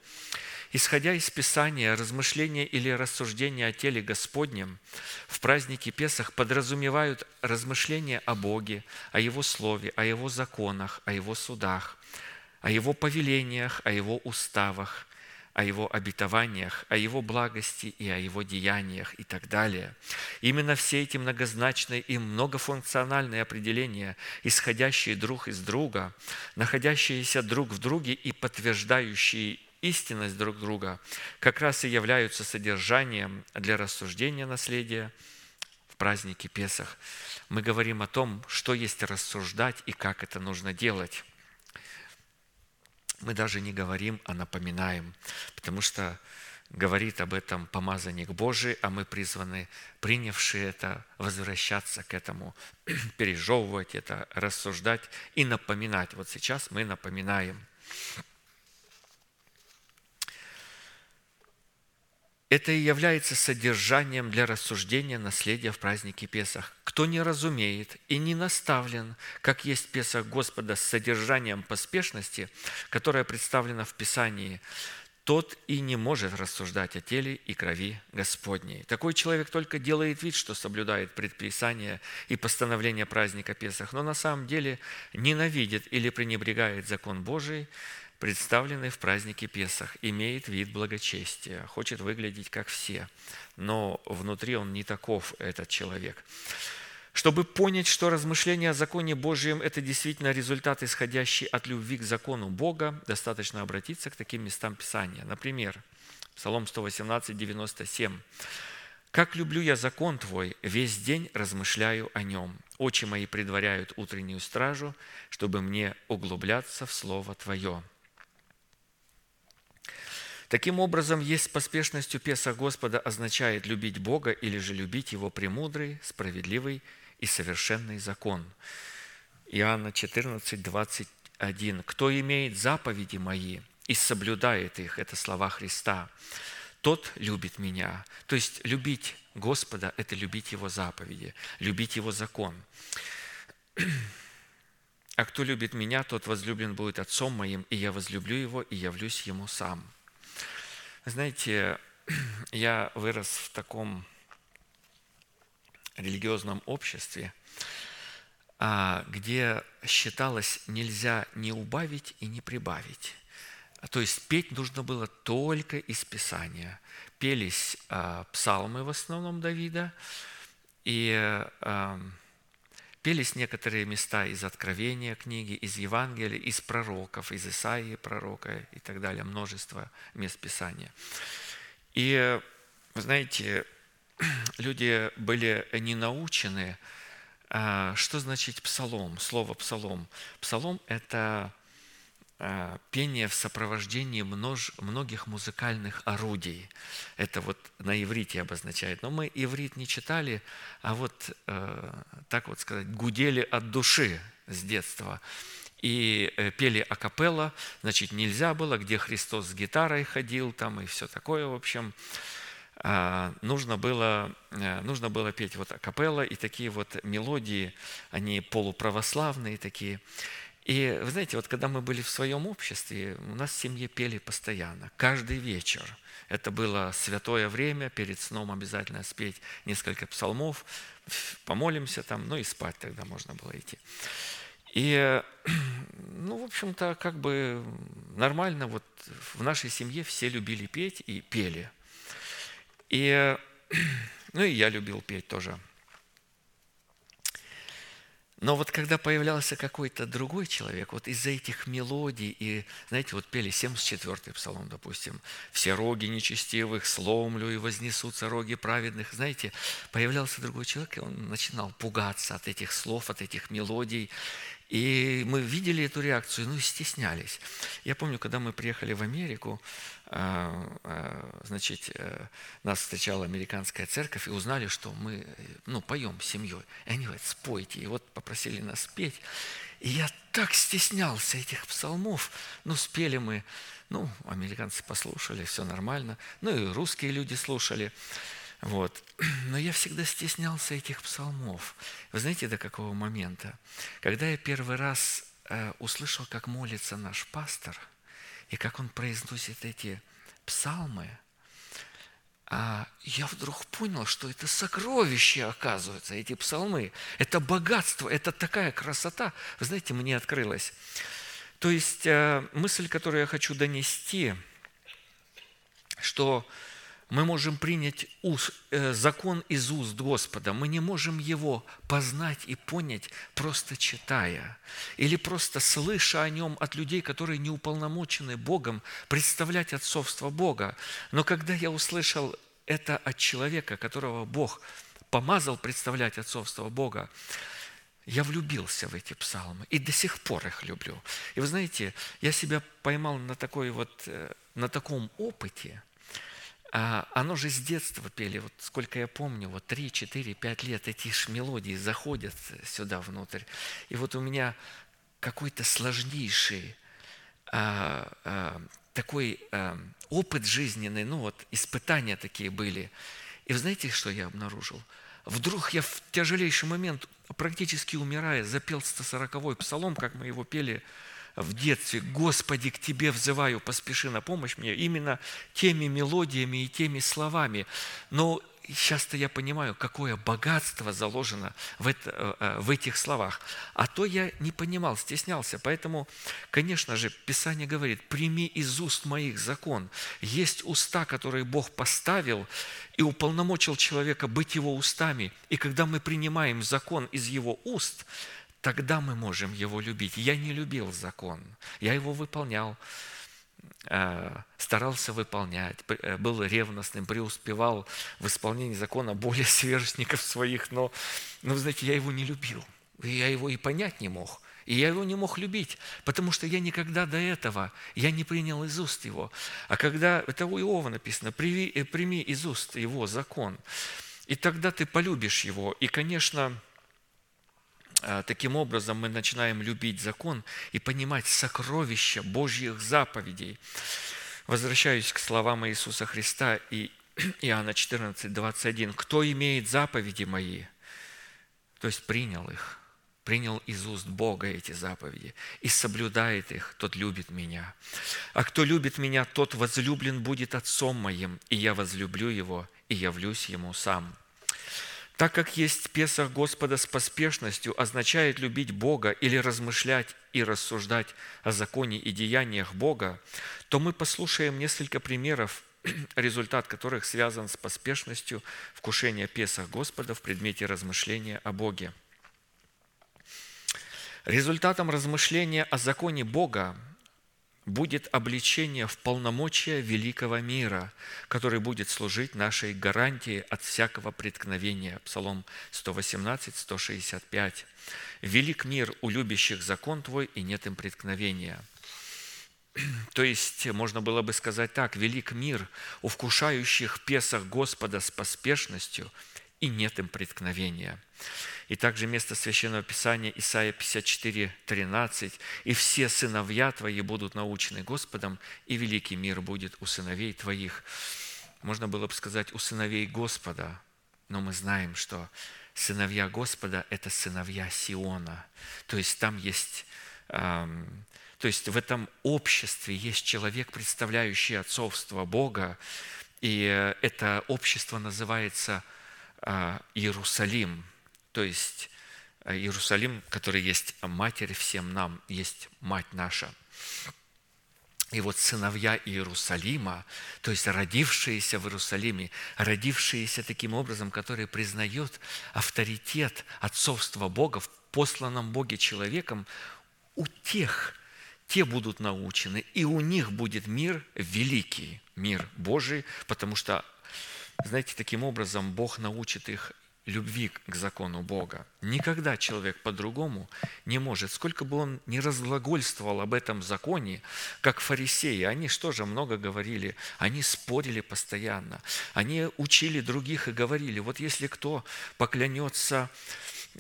Исходя из Писания, размышления или рассуждения о теле Господнем в празднике Песах подразумевают размышления о Боге, о Его Слове, о Его законах, о Его судах, о Его повелениях, о Его уставах, о Его обетованиях, о Его благости и о Его деяниях и так далее. Именно все эти многозначные и многофункциональные определения, исходящие друг из друга, находящиеся друг в друге и подтверждающие истинность друг друга как раз и являются содержанием для рассуждения наследия в празднике Песах. Мы говорим о том, что есть рассуждать и как это нужно делать. Мы даже не говорим, а напоминаем, потому что говорит об этом помазанник Божий, а мы призваны, принявшие это, возвращаться к этому, [clears throat] пережевывать это, рассуждать и напоминать. Вот сейчас мы напоминаем. Это и является содержанием для рассуждения наследия в празднике Песах. Кто не разумеет и не наставлен, как есть Песах Господа с содержанием поспешности, которое представлено в Писании, тот и не может рассуждать о теле и крови Господней. Такой человек только делает вид, что соблюдает предписания и постановления праздника Песах, но на самом деле ненавидит или пренебрегает закон Божий представленный в празднике Песах, имеет вид благочестия, хочет выглядеть как все, но внутри он не таков, этот человек. Чтобы понять, что размышление о законе Божьем – это действительно результат, исходящий от любви к закону Бога, достаточно обратиться к таким местам Писания. Например, Псалом 118, 97. «Как люблю я закон Твой, весь день размышляю о нем. Очи мои предваряют утреннюю стражу, чтобы мне углубляться в Слово Твое». Таким образом, есть поспешностью Песа Господа означает любить Бога или же любить Его премудрый, справедливый и совершенный закон. Иоанна 14, 21. «Кто имеет заповеди мои и соблюдает их» – это слова Христа, «тот любит меня». То есть любить Господа – это любить Его заповеди, любить Его закон. «А кто любит меня, тот возлюблен будет Отцом моим, и я возлюблю его, и явлюсь ему сам». Знаете, [clears throat] я вырос в таком религиозном обществе, а, где считалось нельзя не убавить и не прибавить. То есть петь нужно было только из Писания. Пелись а, псалмы в основном Давида, и а, пелись некоторые места из Откровения книги, из Евангелия, из пророков, из Исаии пророка и так далее, множество мест Писания. И, вы знаете, [clears throat] люди были не научены, а, что значит псалом, слово псалом. Псалом – это пение в сопровождении множ, многих музыкальных орудий. Это вот на иврите обозначает. Но мы иврит не читали, а вот, э, так вот сказать, гудели от души с детства. И э, пели акапелла, значит, нельзя было, где Христос с гитарой ходил там и все такое, в общем. А, нужно было, э, нужно было петь вот акапелла, и такие вот мелодии, они полуправославные такие. И вы знаете, вот когда мы были в своем обществе, у нас в семье пели постоянно, каждый вечер. Это было святое время, перед сном обязательно спеть несколько псалмов, помолимся там, ну и спать тогда можно было идти. И, [clears throat] ну, в общем-то, как бы нормально, вот в нашей семье все любили петь и пели – и, [clears throat] ну и я любил петь тоже. Но вот когда появлялся какой-то другой человек, вот из-за этих мелодий, и, знаете, вот пели 74-й псалом, допустим, «Все роги нечестивых сломлю, и вознесутся роги праведных». Знаете, появлялся другой человек, и он начинал пугаться от этих слов, от этих мелодий. И мы видели эту реакцию, ну и стеснялись. Я помню, когда мы приехали в Америку, а, а, значит, э, нас встречала американская церковь, и узнали, что мы ну, поем с семьей. И они говорят, спойте. И вот попросили нас спеть. И я так стеснялся этих псалмов. Ну, спели мы, ну, американцы послушали, все нормально. Ну, и русские люди слушали. Вот. [clears throat] Но я всегда стеснялся этих псалмов. Вы знаете, до какого момента? Когда я первый раз э, услышал, как молится наш пастор, и как он произносит эти псалмы, а я вдруг понял, что это сокровище, оказывается, эти псалмы. Это богатство, это такая красота. Вы знаете, мне открылось. То есть э, мысль, которую я хочу донести, что мы можем принять э, закон из уст Господа, мы не можем его познать и понять, просто читая или просто слыша о нем от людей, которые не уполномочены Богом представлять отцовство Бога. Но когда я услышал это от человека, которого Бог помазал представлять отцовство Бога, я влюбился в эти псалмы и до сих пор их люблю. И вы знаете, я себя поймал на, такой вот, э, на таком опыте – а оно же с детства пели, вот сколько я помню, вот 3, 4, 5 лет эти ж мелодии заходят сюда внутрь. И вот у меня какой-то сложнейший а, а, такой а, опыт жизненный, ну вот испытания такие были. И вы знаете, что я обнаружил? Вдруг я в тяжелейший момент, практически умирая, запел 140-й псалом, как мы его пели в детстве, Господи, к Тебе взываю, поспеши на помощь мне, именно теми мелодиями и теми словами. Но сейчас-то я понимаю, какое богатство заложено в, это, э, э, в этих словах. А то я не понимал, стеснялся. Поэтому, конечно же, Писание говорит, прими из уст моих закон. Есть уста, которые Бог поставил и уполномочил человека быть его устами. И когда мы принимаем закон из его уст, тогда мы можем его любить. Я не любил закон, я его выполнял, э, старался выполнять, э, был ревностным, преуспевал в исполнении закона более сверстников своих, но, но, знаете, я его не любил, я его и понять не мог. И я его не мог любить, потому что я никогда до этого, я не принял из уст его. А когда, это у Иова написано, прими, э, прими из уст его закон, и тогда ты полюбишь его. И, конечно, таким образом мы начинаем любить закон и понимать сокровища Божьих заповедей. Возвращаюсь к словам Иисуса Христа и [clears throat] Иоанна 14, 21. «Кто имеет заповеди мои?» То есть принял их, принял из уст Бога эти заповеди и соблюдает их, тот любит меня. А кто любит меня, тот возлюблен будет Отцом моим, и я возлюблю его, и явлюсь ему сам». Так как есть Песах Господа с поспешностью означает любить Бога или размышлять и рассуждать о законе и деяниях Бога, то мы послушаем несколько примеров, [clears throat] результат которых связан с поспешностью вкушения Песах Господа в предмете размышления о Боге. Результатом размышления о законе Бога будет обличение в полномочия великого мира, который будет служить нашей гарантией от всякого преткновения. Псалом 118, 165. «Велик мир у любящих закон Твой, и нет им преткновения». То есть, можно было бы сказать так, велик мир у вкушающих Песах Господа с поспешностью, и нет им преткновения. И также место Священного Писания Исаия 54, 13. «И все сыновья твои будут научены Господом, и великий мир будет у сыновей твоих». Можно было бы сказать «у сыновей Господа», но мы знаем, что сыновья Господа – это сыновья Сиона. То есть там есть эм, то есть в этом обществе есть человек, представляющий отцовство Бога, и э, это общество называется э, Иерусалим. То есть э, Иерусалим, который есть матерь всем нам, есть мать наша. И вот сыновья Иерусалима, то есть родившиеся в Иерусалиме, родившиеся таким образом, которые признают авторитет отцовства Бога в посланном Боге человеком, у тех, те будут научены, и у них будет мир великий, мир Божий, потому что, знаете, таким образом Бог научит их любви к закону Бога. Никогда человек по-другому не может. Сколько бы он ни разглагольствовал об этом законе, как фарисеи, они что же много говорили? Они спорили постоянно. Они учили других и говорили, вот если кто поклянется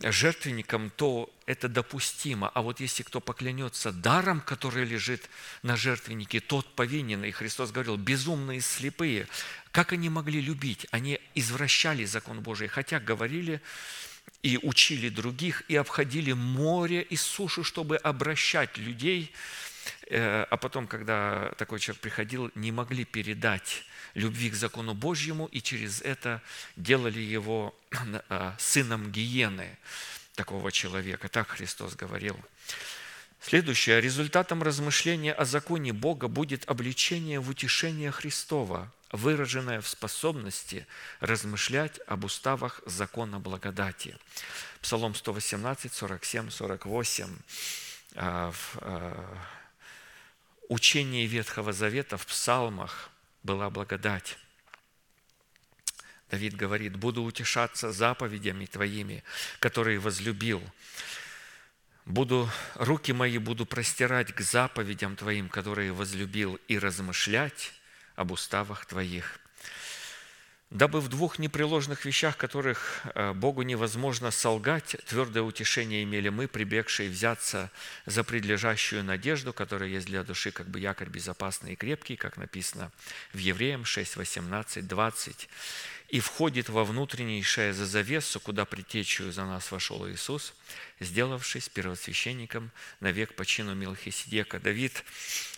жертвенником, то это допустимо. А вот если кто поклянется даром, который лежит на жертвеннике, тот повинен. И Христос говорил, безумные слепые, как они могли любить? Они извращали закон Божий, хотя говорили и учили других, и обходили море и сушу, чтобы обращать людей. Э, а потом, когда такой человек приходил, не могли передать любви к закону Божьему, и через это делали его [clears throat] а, сыном гиены такого человека. Так Христос говорил. Следующее. Результатом размышления о законе Бога будет обличение в утешение Христова, выраженное в способности размышлять об уставах закона благодати. Псалом 118, 47, 48. В а, учении Ветхого Завета в псалмах была благодать. Давид говорит, буду утешаться заповедями Твоими, которые возлюбил. Буду, руки мои буду простирать к заповедям Твоим, которые возлюбил, и размышлять об уставах Твоих дабы в двух непреложных вещах, которых э, Богу невозможно солгать, твердое утешение имели мы, прибегшие взяться за предлежащую надежду, которая есть для души как бы якорь безопасный и крепкий, как написано в Евреям 6, 18, 20 и входит во внутреннейшее за завесу, куда притечью за нас вошел Иисус, сделавшись первосвященником на век по чину Милхиседека. Давид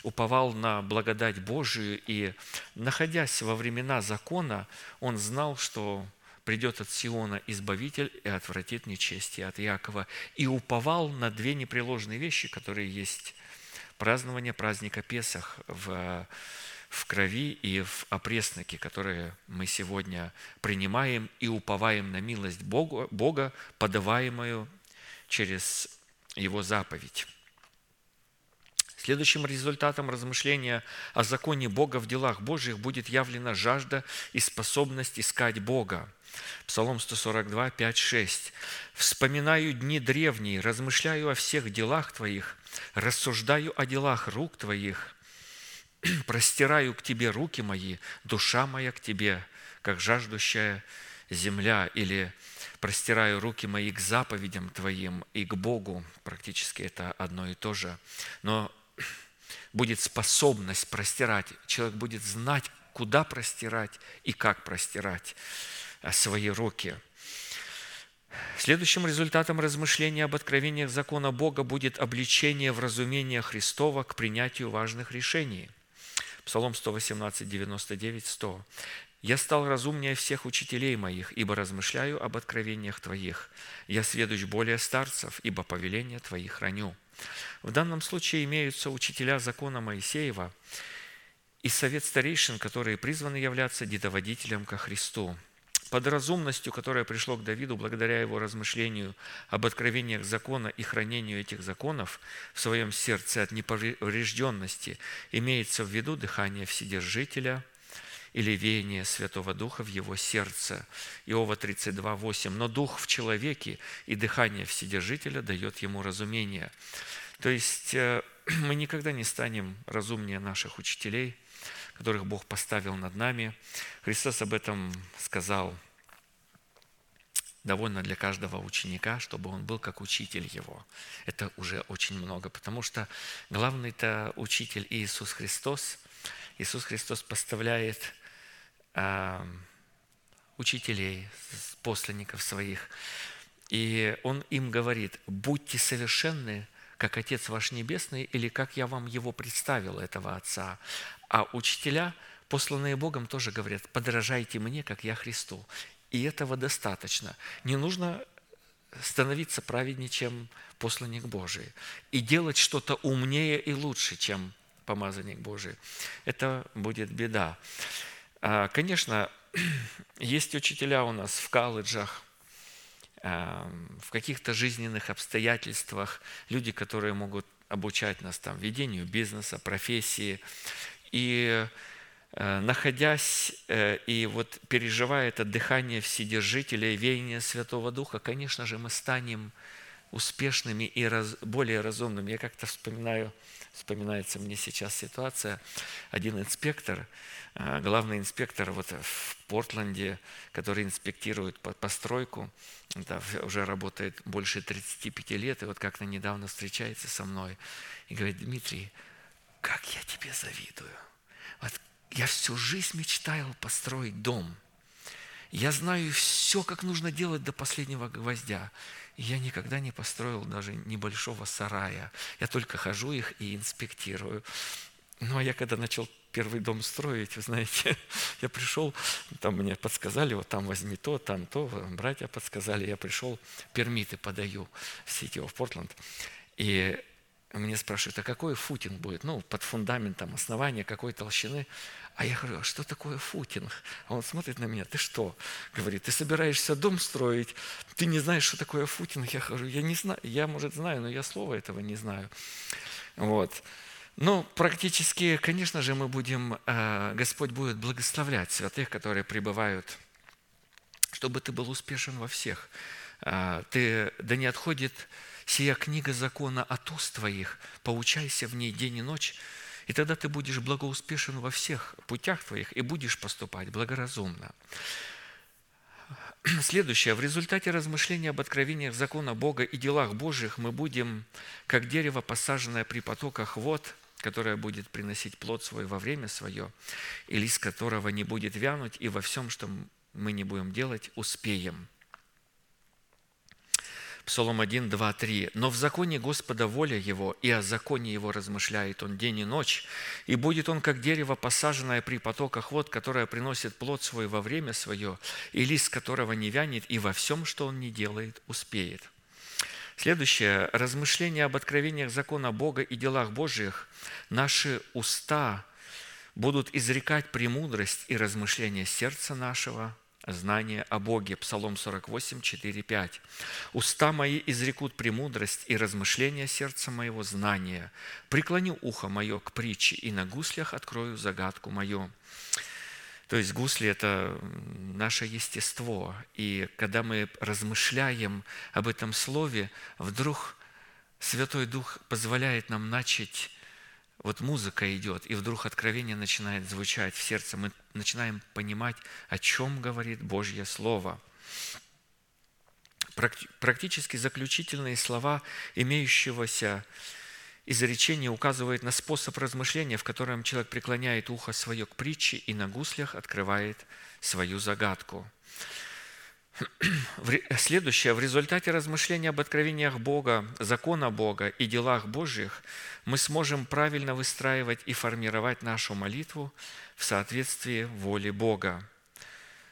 уповал на благодать Божию, и, находясь во времена закона, он знал, что придет от Сиона Избавитель и отвратит нечестие от Якова. И уповал на две непреложные вещи, которые есть празднование праздника Песах в, в крови и в опресноке, которые мы сегодня принимаем и уповаем на милость Бога, Бога подаваемую через Его заповедь. Следующим результатом размышления о законе Бога в делах Божьих будет явлена жажда и способность искать Бога. Псалом 142, 5, 6. «Вспоминаю дни древние, размышляю о всех делах Твоих, рассуждаю о делах рук Твоих, [clears throat] простираю к Тебе руки мои, душа моя к Тебе, как жаждущая земля» или простираю руки мои к заповедям Твоим и к Богу. Практически это одно и то же. Но [clears throat] будет способность простирать. Человек будет знать, куда простирать и как простирать э, свои руки. Следующим результатом размышления об откровениях закона Бога будет обличение в разумение Христова к принятию важных решений. Псалом 118, 99, 100. «Я стал разумнее всех учителей моих, ибо размышляю об откровениях Твоих. Я сведущ более старцев, ибо повеление Твоих храню». В данном случае имеются учителя закона Моисеева и совет старейшин, которые призваны являться дедоводителем ко Христу. Под разумностью, которая пришло к Давиду благодаря его размышлению об откровениях закона и хранению этих законов в своем сердце от неповрежденности, имеется в виду дыхание Вседержителя или веяние Святого Духа в его сердце. Иова 32, 8. «Но Дух в человеке, и дыхание Вседержителя дает ему разумение». То есть э, [clears throat] мы никогда не станем разумнее наших учителей, которых Бог поставил над нами. Христос об этом сказал довольно для каждого ученика, чтобы он был как учитель его. Это уже очень много, потому что главный-то учитель Иисус Христос. Иисус Христос поставляет э, учителей, посланников своих, и Он им говорит, будьте совершенны, как Отец ваш Небесный, или как я вам его представил, этого Отца. А учителя, посланные Богом, тоже говорят, подражайте мне, как я Христу. И этого достаточно. Не нужно становиться праведнее, чем посланник Божий. И делать что-то умнее и лучше, чем помазанник Божий. Это будет беда. А, конечно, [clears throat] есть учителя у нас в колледжах, Эм, в каких-то жизненных обстоятельствах, люди, которые могут обучать нас там ведению бизнеса, профессии. И э, находясь э, и вот переживая это дыхание Вседержителя и веяние Святого Духа, конечно же, мы станем успешными и раз, более разумными. Я как-то вспоминаю, вспоминается мне сейчас ситуация, один инспектор, э, главный инспектор вот в Портленде, который инспектирует постройку, да, уже работает больше 35 лет, и вот как-то недавно встречается со мной и говорит, Дмитрий, как я тебе завидую. Вот я всю жизнь мечтал построить дом. Я знаю все, как нужно делать до последнего гвоздя. Я никогда не построил даже небольшого сарая. Я только хожу их и инспектирую. Ну, а я когда начал первый дом строить, вы знаете, [laughs] я пришел, там мне подсказали, вот там возьми то, там то, братья подсказали, я пришел, пермиты подаю в сети в Портленд, и мне спрашивают, а какой футинг будет? Ну, под фундаментом основания какой толщины? А я говорю, а что такое футинг? А он смотрит на меня, ты что? Говорит, ты собираешься дом строить, ты не знаешь, что такое футинг? Я говорю, я не знаю, я, может, знаю, но я слова этого не знаю. Вот. Ну, практически, конечно же, мы будем, э, Господь будет благословлять святых, которые пребывают, чтобы ты был успешен во всех. Э, ты, да не отходит сия книга закона от уст твоих, поучайся в ней день и ночь, и тогда ты будешь благоуспешен во всех путях твоих и будешь поступать благоразумно. [clears throat] Следующее. В результате размышления об откровениях закона Бога и делах Божьих мы будем, как дерево, посаженное при потоках вод – которое будет приносить плод свой во время свое, и лист которого не будет вянуть, и во всем, что мы не будем делать, успеем. Псалом 1, 2, 3. «Но в законе Господа воля Его, и о законе Его размышляет Он день и ночь, и будет Он, как дерево, посаженное при потоках вод, которое приносит плод свой во время свое, и лист которого не вянет, и во всем, что Он не делает, успеет». Следующее. Размышление об откровениях закона Бога и делах Божьих. Наши уста будут изрекать премудрость и размышления сердца нашего, знание о Боге. Псалом 48, 4, 5. «Уста мои изрекут премудрость и размышления сердца моего знания. Преклоню ухо мое к притче, и на гуслях открою загадку мою». То есть гусли – это наше естество. И когда мы размышляем об этом слове, вдруг Святой Дух позволяет нам начать вот музыка идет, и вдруг откровение начинает звучать в сердце. Мы начинаем понимать, о чем говорит Божье Слово. Практически заключительные слова имеющегося изречение указывает на способ размышления, в котором человек преклоняет ухо свое к притче и на гуслях открывает свою загадку. Следующее. В результате размышления об откровениях Бога, закона Бога и делах Божьих мы сможем правильно выстраивать и формировать нашу молитву в соответствии воле Бога.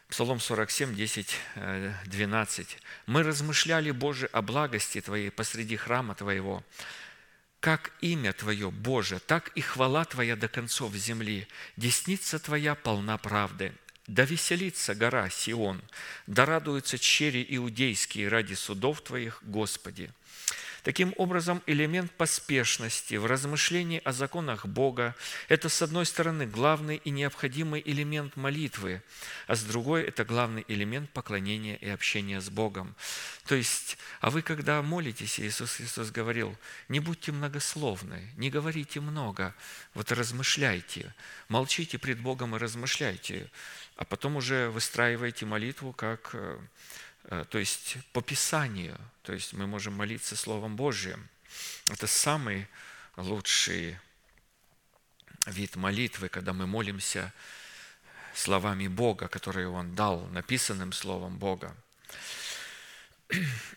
Псалом 47, 10, 12. «Мы размышляли, Боже, о благости Твоей посреди храма Твоего, как имя Твое, Боже, так и хвала Твоя до концов земли. Десница Твоя полна правды. Да веселится гора Сион, да радуются чери иудейские ради судов Твоих, Господи. Таким образом, элемент поспешности в размышлении о законах Бога – это, с одной стороны, главный и необходимый элемент молитвы, а с другой – это главный элемент поклонения и общения с Богом. То есть, а вы, когда молитесь, Иисус Христос говорил, не будьте многословны, не говорите много, вот размышляйте, молчите пред Богом и размышляйте, а потом уже выстраивайте молитву как э, Э, то есть по Писанию, то есть мы можем молиться Словом Божьим. Это самый лучший вид молитвы, когда мы молимся словами Бога, которые Он дал, написанным Словом Бога.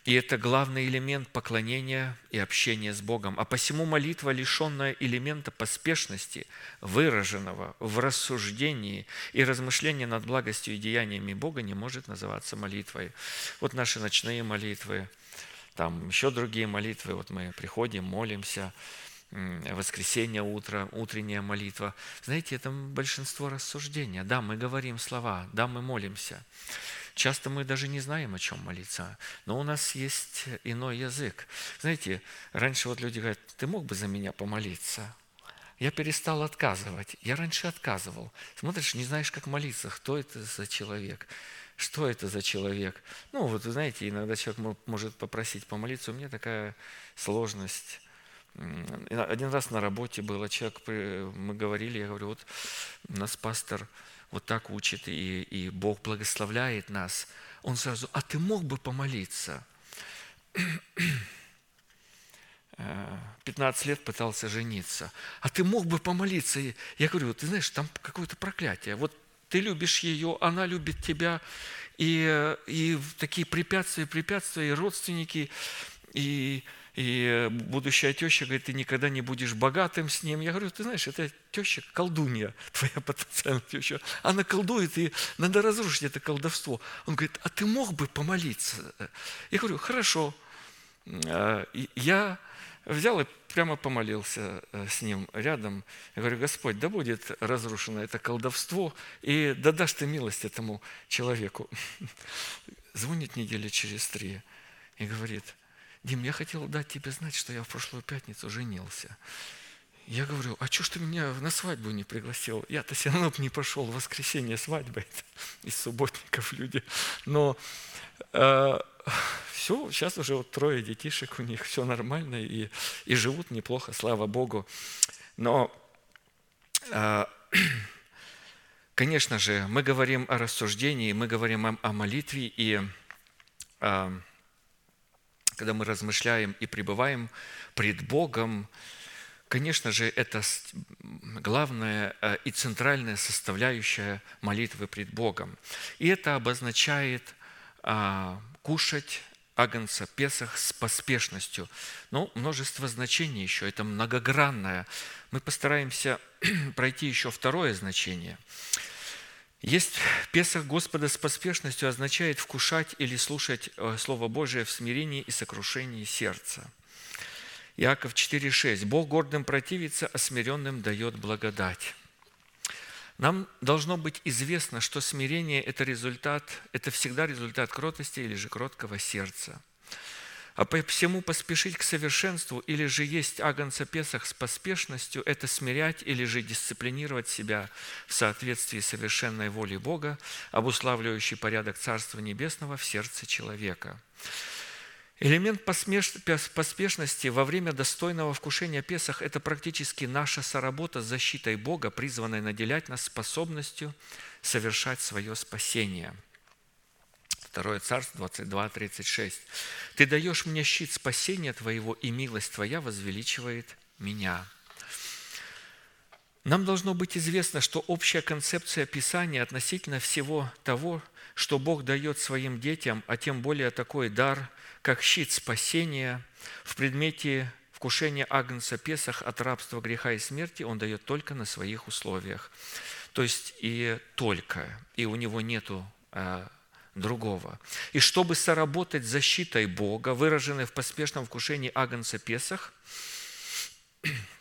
И это главный элемент поклонения и общения с Богом. А посему молитва, лишенная элемента поспешности, выраженного в рассуждении и размышлении над благостью и деяниями Бога, не может называться молитвой. Вот наши ночные молитвы, там еще другие молитвы. Вот мы приходим, молимся, воскресенье утро, утренняя молитва. Знаете, это большинство рассуждения. Да, мы говорим слова, да, мы молимся. Часто мы даже не знаем, о чем молиться, но у нас есть иной язык. Знаете, раньше вот люди говорят, ты мог бы за меня помолиться? Я перестал отказывать. Я раньше отказывал. Смотришь, не знаешь, как молиться, кто это за человек, что это за человек. Ну, вот, знаете, иногда человек может попросить помолиться. У меня такая сложность. Один раз на работе было, человек, мы говорили, я говорю, вот нас пастор вот так учит, и, и Бог благословляет нас, он сразу, а ты мог бы помолиться? 15 лет пытался жениться. А ты мог бы помолиться? Я говорю, ты знаешь, там какое-то проклятие. Вот ты любишь ее, она любит тебя, и, и такие препятствия, препятствия, и родственники, и, и будущая теща говорит, ты никогда не будешь богатым с ним. Я говорю, ты знаешь, это теща колдунья, [laughs] твоя потенциальная теща. Она колдует, и надо разрушить это колдовство. Он говорит, а ты мог бы помолиться? Я говорю, хорошо. А, я взял и прямо помолился э, с ним рядом. Я говорю, Господь, да будет разрушено это колдовство, и да дашь ты милость этому человеку. [laughs] Звонит недели через три и говорит, Дим, я хотел дать тебе знать, что я в прошлую пятницу женился. Я говорю, а что ж ты меня на свадьбу не пригласил? Я-то все равно не пошел в воскресенье свадьбы [laughs] из субботников люди. Но э, все, сейчас уже вот трое детишек у них, все нормально и, и живут неплохо, слава Богу. Но, э, [clears throat] конечно же, мы говорим о рассуждении, мы говорим о, о молитве и э, когда мы размышляем и пребываем пред Богом, конечно же, это главная э, и центральная составляющая молитвы пред Богом. И это обозначает а, кушать Агнца Песах с поспешностью. Ну, множество значений еще, это многогранное. Мы постараемся [clears throat] пройти еще второе значение. Есть Песах Господа с поспешностью означает вкушать или слушать э, Слово Божие в смирении и сокрушении сердца. Иаков 4,6. Бог гордым противится, а смиренным дает благодать. Нам должно быть известно, что смирение – это результат, это всегда результат кротости или же кроткого сердца. А по всему поспешить к совершенству или же есть агнца Песах с поспешностью – это смирять или же дисциплинировать себя в соответствии с совершенной волей Бога, обуславливающий порядок Царства Небесного в сердце человека – Элемент поспешности во время достойного вкушения Песах – это практически наша соработа с защитой Бога, призванная наделять нас способностью совершать свое спасение. Второе Царство 22, 36. «Ты даешь мне щит спасения Твоего, и милость Твоя возвеличивает меня». Нам должно быть известно, что общая концепция Писания относительно всего того, что Бог дает своим детям, а тем более такой дар, как щит спасения в предмете вкушения Агнца Песах от рабства, греха и смерти он дает только на своих условиях. То есть и только, и у него нету а, другого. И чтобы соработать защитой Бога, выраженной в поспешном вкушении Агнца Песах, [clears throat]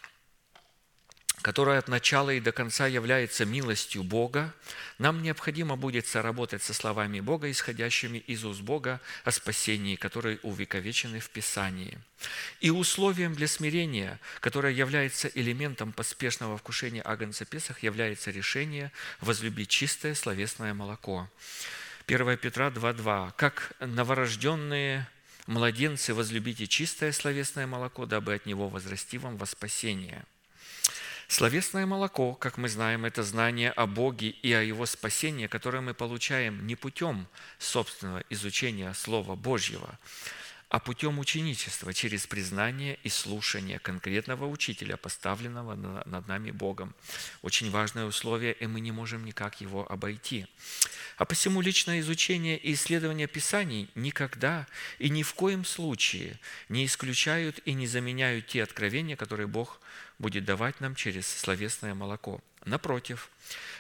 которая от начала и до конца является милостью Бога, нам необходимо будет соработать со словами Бога, исходящими из уст Бога о спасении, которые увековечены в Писании. И условием для смирения, которое является элементом поспешного вкушения Агнца Песах, является решение возлюбить чистое словесное молоко. 1 Петра 2.2. «Как новорожденные младенцы возлюбите чистое словесное молоко, дабы от него возрасти вам во спасение». Словесное молоко, как мы знаем, это знание о Боге и о Его спасении, которое мы получаем не путем собственного изучения Слова Божьего, а путем ученичества через признание и слушание конкретного учителя, поставленного над нами Богом. Очень важное условие, и мы не можем никак его обойти. А посему личное изучение и исследование Писаний никогда и ни в коем случае не исключают и не заменяют те откровения, которые Бог будет давать нам через словесное молоко. Напротив,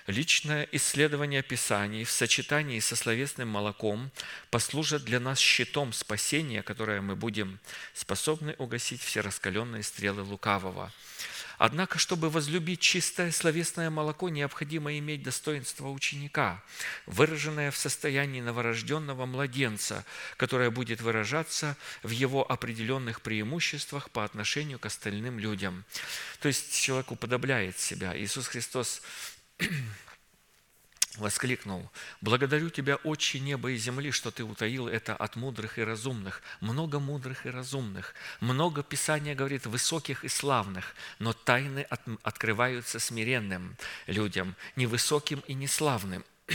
личное исследование Писаний в сочетании со словесным молоком послужат для нас щитом спасения, которое мы будем способны угасить все раскаленные стрелы лукавого – Однако, чтобы возлюбить чистое словесное молоко, необходимо иметь достоинство ученика, выраженное в состоянии новорожденного младенца, которое будет выражаться в его определенных преимуществах по отношению к остальным людям. То есть человек уподобляет себя. Иисус Христос воскликнул, «Благодарю Тебя, Отче неба и земли, что Ты утаил это от мудрых и разумных. Много мудрых и разумных, много Писания говорит высоких и славных, но тайны от, открываются смиренным людям, невысоким и неславным». [clears throat]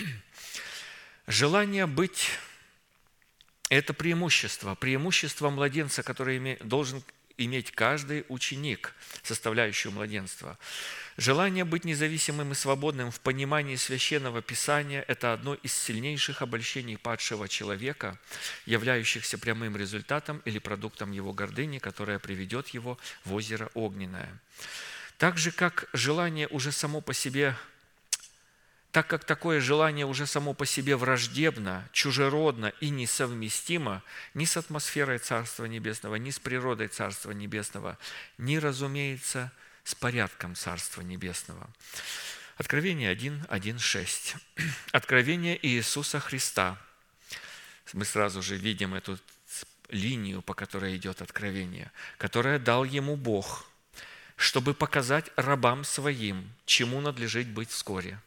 Желание быть – это преимущество, преимущество младенца, которое должен иметь каждый ученик, составляющий младенство. Желание быть независимым и свободным в понимании священного писания – это одно из сильнейших обольщений падшего человека, являющихся прямым результатом или продуктом его гордыни, которая приведет его в озеро огненное. Так же, как желание уже само по себе так как такое желание уже само по себе враждебно, чужеродно и несовместимо ни с атмосферой Царства Небесного, ни с природой Царства Небесного, ни, разумеется, с порядком Царства Небесного. Откровение 1, 1, 6. Откровение Иисуса Христа. Мы сразу же видим эту линию, по которой идет откровение, которое дал ему Бог, чтобы показать рабам своим, чему надлежит быть вскоре.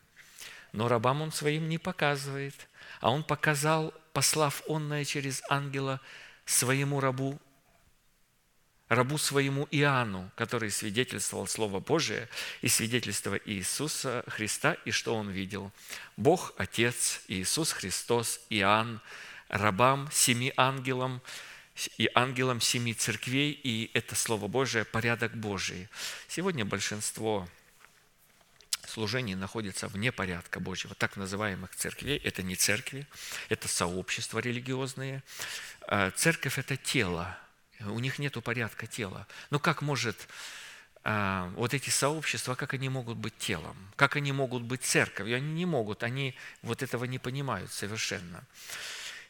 Но рабам он своим не показывает, а он показал, послав онное через ангела своему рабу рабу своему Иоанну, который свидетельствовал Слово Божие и свидетельство Иисуса Христа, и что он видел. Бог, Отец, Иисус Христос, Иоанн, рабам, семи ангелам, и ангелам семи церквей, и это Слово Божие – порядок Божий. Сегодня большинство служении находятся вне порядка Божьего, так называемых церквей. Это не церкви, это сообщества религиозные. А Церковь – это тело, у них нет порядка тела. Ну как может а, вот эти сообщества, как они могут быть телом? Как они могут быть церковью? Они не могут, они вот этого не понимают совершенно.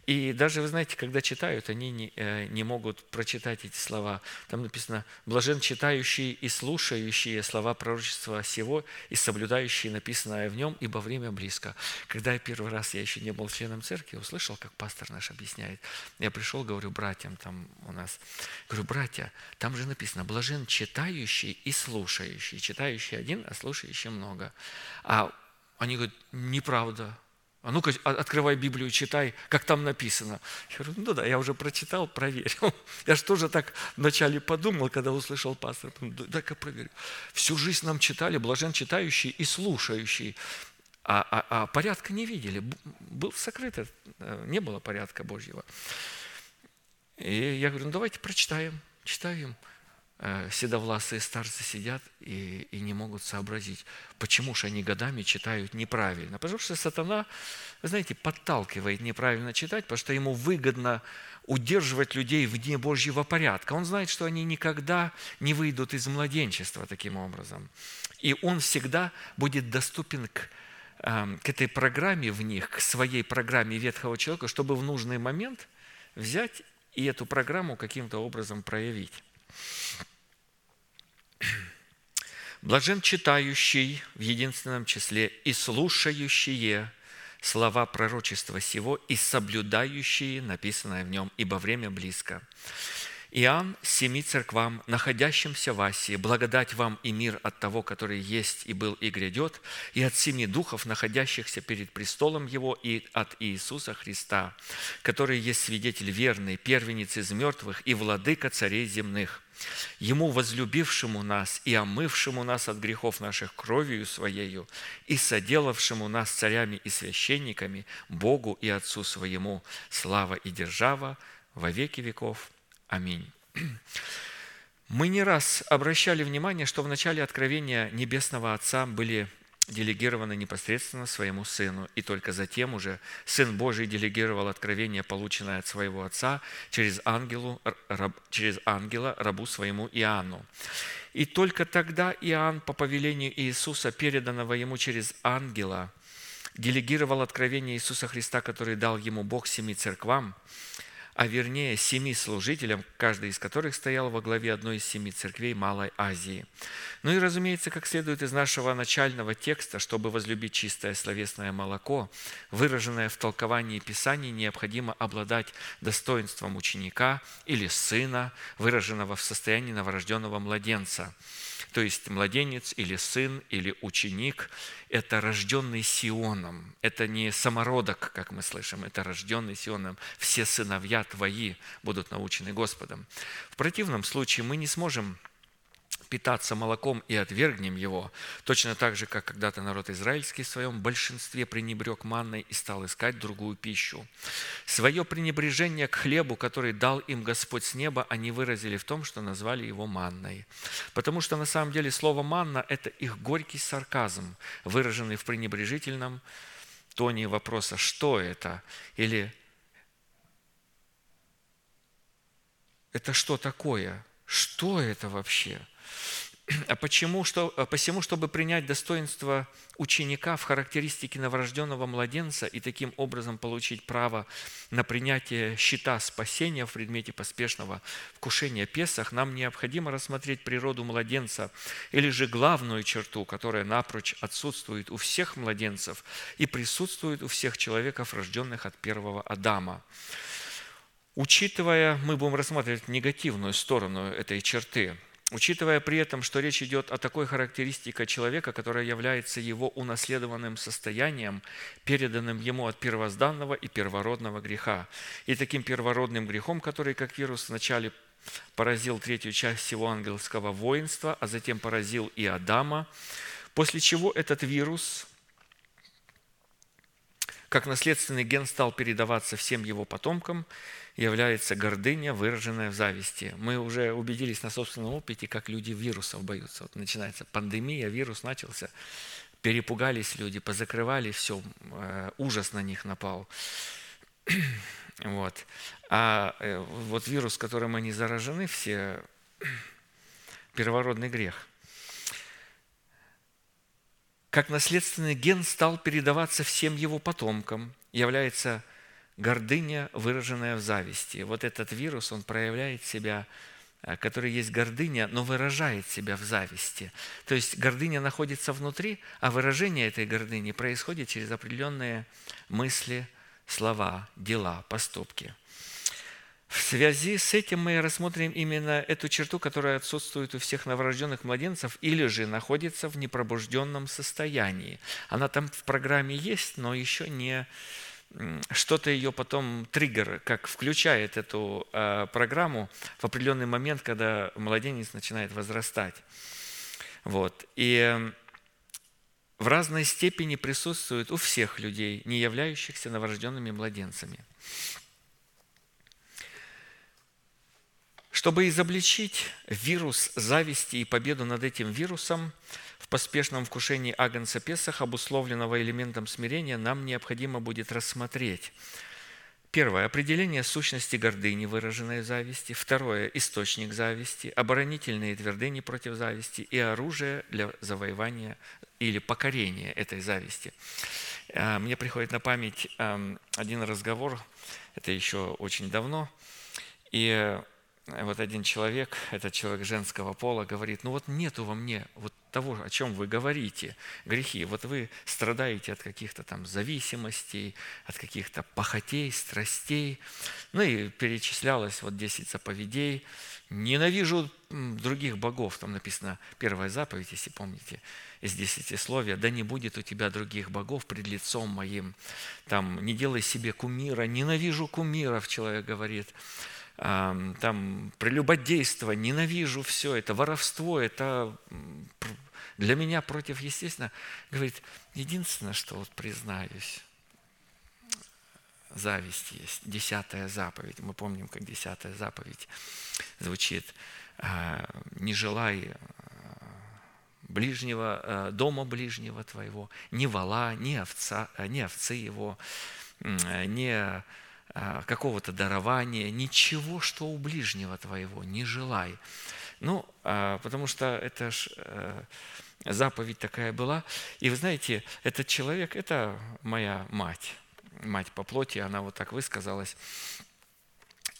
И даже, вы знаете, когда читают, они не, э, не могут прочитать эти слова. Там написано «блажен читающие и слушающие слова пророчества сего и соблюдающие написанное в нем, ибо время близко». Когда я первый раз, я еще не был членом церкви, услышал, как пастор наш объясняет. Я пришел, говорю, братьям там у нас, говорю, братья, там же написано «блажен читающий и слушающий». Читающий один, а слушающий много. А они говорят, неправда, а ну-ка, открывай Библию, читай, как там написано. Я говорю, ну да, я уже прочитал, проверил. [laughs] Я же тоже так вначале подумал, когда услышал пастора. Дай-ка проверю. Всю жизнь нам читали, блажен читающий и слушающий. А, а, а порядка не видели. Был сокрыт, э, не было порядка Божьего. И я говорю, ну давайте прочитаем. Читаем. Э, седовласые старцы сидят и, и не могут сообразить, почему же они годами читают неправильно. Потому что сатана, вы знаете, подталкивает неправильно читать, потому что ему выгодно удерживать людей вне Божьего порядка. Он знает, что они никогда не выйдут из младенчества таким образом. И он всегда будет доступен к, эм, к этой программе в них, к своей программе ветхого человека, чтобы в нужный момент взять и эту программу каким-то образом проявить. Блажен читающий в единственном числе и слушающие слова пророчества сего и соблюдающие написанное в нем, ибо время близко. Иоанн семи церквам, находящимся в Асии, благодать вам и мир от того, который есть и был и грядет, и от семи духов, находящихся перед престолом Его, и от Иисуса Христа, который есть свидетель верный, первенец из мертвых и владыка царей земных, Ему, возлюбившему нас и омывшему нас от грехов наших кровью Своею, и соделавшему нас царями и священниками, Богу и Отцу Своему, слава и держава во веки веков. Аминь. Мы не раз обращали внимание, что в начале откровения Небесного Отца были делегированы непосредственно своему Сыну, и только затем уже Сын Божий делегировал откровение, полученное от своего Отца, через, ангелу, раб, через ангела рабу своему Иоанну. И только тогда Иоанн по повелению Иисуса, переданного ему через ангела, делегировал откровение Иисуса Христа, который дал ему Бог семи церквам, а вернее семи служителям, каждый из которых стоял во главе одной из семи церквей Малой Азии. Ну и, разумеется, как следует из нашего начального текста, чтобы возлюбить чистое словесное молоко, выраженное в толковании Писаний, необходимо обладать достоинством ученика или сына, выраженного в состоянии новорожденного младенца – то есть младенец или сын или ученик – это рожденный Сионом. Это не самородок, как мы слышим, это рожденный Сионом. Все сыновья твои будут научены Господом. В противном случае мы не сможем питаться молоком и отвергнем его, точно так же, как когда-то народ израильский в своем большинстве пренебрег манной и стал искать другую пищу. Свое пренебрежение к хлебу, который дал им Господь с неба, они выразили в том, что назвали его манной. Потому что на самом деле слово «манна» – это их горький сарказм, выраженный в пренебрежительном тоне вопроса «что это?» или «это что такое?» Что это вообще? [clears throat] А почему, что, а посему, чтобы принять достоинство ученика в характеристике новорожденного младенца и таким образом получить право на принятие щита спасения в предмете поспешного вкушения Песах, нам необходимо рассмотреть природу младенца или же главную черту, которая напрочь отсутствует у всех младенцев и присутствует у всех человеков, рожденных от первого Адама. Учитывая, мы будем рассматривать негативную сторону этой черты – Учитывая при этом, что речь идет о такой характеристике человека, которая является его унаследованным состоянием, переданным ему от первозданного и первородного греха. И таким первородным грехом, который как вирус вначале поразил третью часть всего ангельского воинства, а затем поразил и Адама, после чего этот вирус как наследственный ген стал передаваться всем его потомкам, является гордыня, выраженная в зависти. Мы уже убедились на собственном опыте, как люди вирусов боятся. Вот начинается пандемия, вирус начался. перепугались люди, позакрывали все, ужас на них напал. [clears throat] Вот. А э, вот вирус, которым они заражены, все [clears throat] первородный грех. Как наследственный ген стал передаваться всем его потомкам, является гордыня, выраженная в зависти. Вот этот вирус, он проявляет себя, э, который есть гордыня, но выражает себя в зависти. То есть гордыня находится внутри, а выражение этой гордыни происходит через определенные мысли, слова, дела, поступки. В связи с этим мы рассмотрим именно эту черту, которая отсутствует у всех новорожденных младенцев или же находится в непробужденном состоянии. Она там в программе есть, но еще не что-то ее потом триггер, как включает эту э, программу в определенный момент, когда младенец начинает возрастать. Вот. И в разной степени присутствует у всех людей, не являющихся новорожденными младенцами. Чтобы изобличить вирус зависти и победу над этим вирусом в поспешном вкушении Агнца Песах, обусловленного элементом смирения, нам необходимо будет рассмотреть Первое. Определение сущности гордыни, выраженной зависти. Второе. Источник зависти, оборонительные твердыни против зависти и оружие для завоевания или покорения этой зависти. А, мне приходит на память один разговор, это еще очень давно, и вот один человек, этот человек женского пола, говорит, ну вот нету во мне вот того, о чем вы говорите, грехи. Вот вы страдаете от каких-то там зависимостей, от каких-то похотей, страстей. Ну и перечислялось вот 10 заповедей. Ненавижу других богов. Там написано первая заповедь, если помните, из десятисловия. Да не будет у тебя других богов пред лицом моим. Там не делай себе кумира. Ненавижу кумиров, человек говорит там прелюбодейство, ненавижу все это, воровство, это для меня против, естественно, говорит, единственное, что вот признаюсь, зависть есть, десятая заповедь. Мы помним, как десятая заповедь звучит. «А, не желай а, ближнего, а, дома ближнего твоего, ни вала, ни овца, ни овцы его, ни какого-то дарования, ничего, что у ближнего твоего, не желай. Ну, а, потому что это ж э, заповедь такая была. И вы знаете, этот человек, это моя мать, мать по плоти, она вот так высказалась.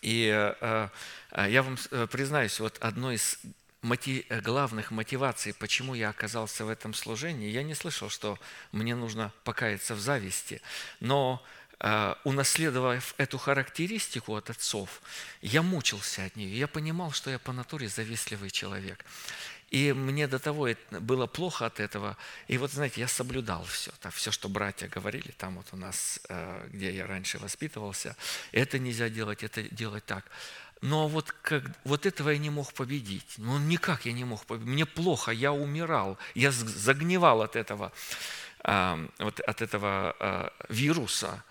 И э, э, я вам признаюсь, вот одной из главных мотиваций, почему я оказался в этом служении, я не слышал, что мне нужно покаяться в зависти, но Э, унаследовав эту характеристику от отцов, я мучился от нее. Я понимал, что я по натуре завистливый человек. И мне до того было плохо от этого. И вот, знаете, я соблюдал все. Так, все, что братья говорили, там вот у нас, э, где я раньше воспитывался, это нельзя делать, это делать так. Но вот, как, вот этого я не мог победить. Ну, никак я не мог победить. Мне плохо, я умирал, я загнивал от этого, э, вот от этого вируса.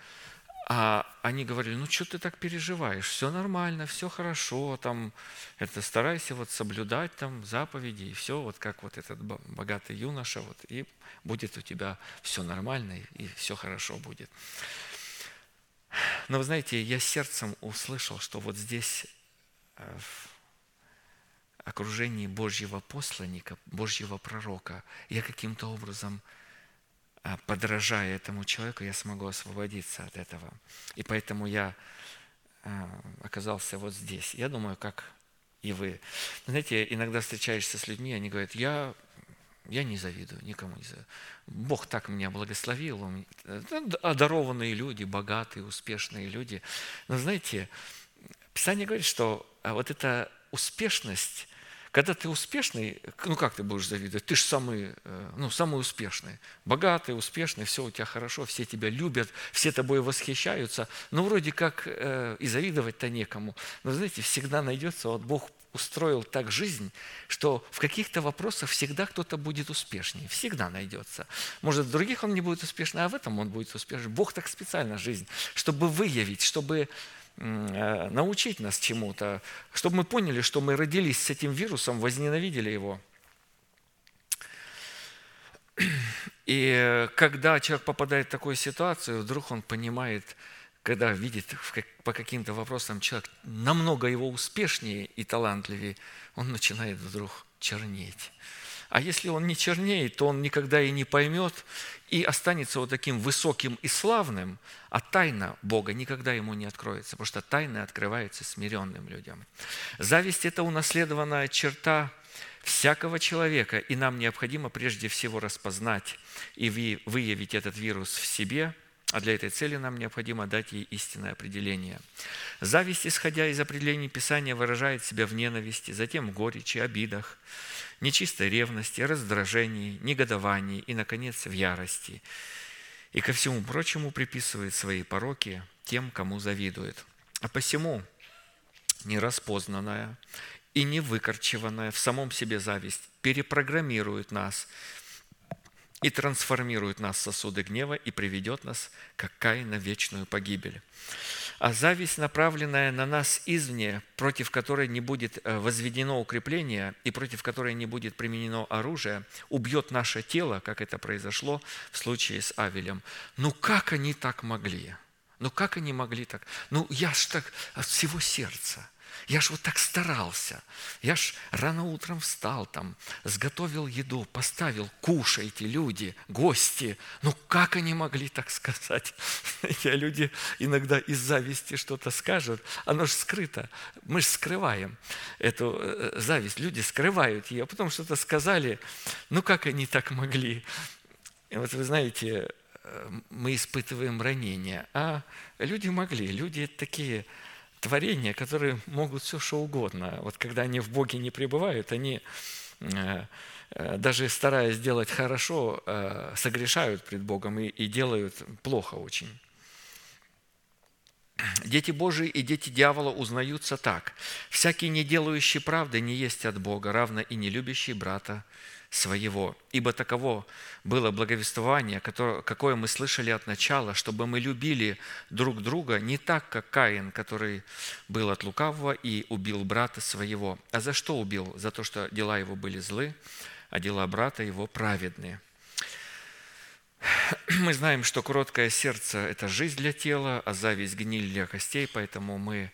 А они говорили, ну что ты так переживаешь, все нормально, все хорошо, там, это старайся вот соблюдать там заповеди, и все, вот как вот этот богатый юноша, вот, и будет у тебя все нормально, и все хорошо будет. Но вы знаете, я сердцем услышал, что вот здесь, э, в окружении Божьего посланника, Божьего пророка, я каким-то образом – подражая этому человеку, я смогу освободиться от этого. И поэтому я а, оказался вот здесь. Я думаю, как и вы. Знаете, иногда встречаешься с людьми, они говорят, я, я не завидую, никому не завидую. Бог так меня благословил, одарованные люди, богатые, успешные люди. Но знаете, Писание говорит, что а, вот эта успешность, когда ты успешный, ну как ты будешь завидовать? Ты же самый, э, ну, самый успешный. Богатый, успешный, все у тебя хорошо, все тебя любят, все тобой восхищаются. Но вроде как э, и завидовать-то некому. Но знаете, всегда найдется, вот Бог устроил так жизнь, что в каких-то вопросах всегда кто-то будет успешнее. Всегда найдется. Может, в других он не будет успешным, а в этом он будет успешным. Бог так специально жизнь, чтобы выявить, чтобы научить нас чему-то, чтобы мы поняли, что мы родились с этим вирусом, возненавидели его. И э, когда человек попадает в такую ситуацию, вдруг он понимает, когда видит по каким-то вопросам человек намного его успешнее и талантливее, он начинает вдруг чернеть. А если он не чернеет, то он никогда и не поймет и останется вот таким высоким и славным, а тайна Бога никогда ему не откроется, потому что тайна открывается смиренным людям. Зависть – это унаследованная черта всякого человека, и нам необходимо прежде всего распознать и выявить этот вирус в себе, а для этой цели нам необходимо дать ей истинное определение. Зависть, исходя из определений Писания, выражает себя в ненависти, затем в горечи, обидах, нечистой ревности, раздражении, негодовании и, наконец, в ярости. И ко всему прочему приписывает свои пороки тем, кому завидует. А посему нераспознанная и невыкорчеванная в самом себе зависть перепрограммирует нас и трансформирует нас в сосуды гнева и приведет нас, как Каин, на вечную погибель. А зависть, направленная на нас извне, против которой не будет э, возведено укрепление и против которой не будет применено оружие, убьет наше тело, как это произошло в случае с Авелем. Ну как они так могли? Ну как они могли так? Ну я ж так от всего сердца. Я ж вот так старался. Я ж рано утром встал там, сготовил еду, поставил, кушайте, люди, гости. Ну, как они могли так сказать? [laughs] Знаете, люди иногда из зависти что-то скажут, оно же скрыто. Мы же скрываем эту э, зависть. Люди скрывают ее, потом что-то сказали. Ну, как они так могли? И вот вы знаете, э, мы испытываем ранения, а люди могли. Люди такие творения, которые могут все что угодно. Вот когда они в Боге не пребывают, они э, э, даже стараясь сделать хорошо, э, согрешают пред Богом и, и делают плохо очень. Дети Божии и дети дьявола узнаются так. «Всякий, не делающий правды, не есть от Бога, равно и не любящий брата своего. Ибо таково было благовествование, какое мы слышали от начала, чтобы мы любили друг друга не так, как Каин, который был от лукавого и убил брата своего. А за что убил? За то, что дела его были злы, а дела брата его праведные. Мы знаем, что кроткое сердце – это жизнь для тела, а зависть – гниль для костей, поэтому мы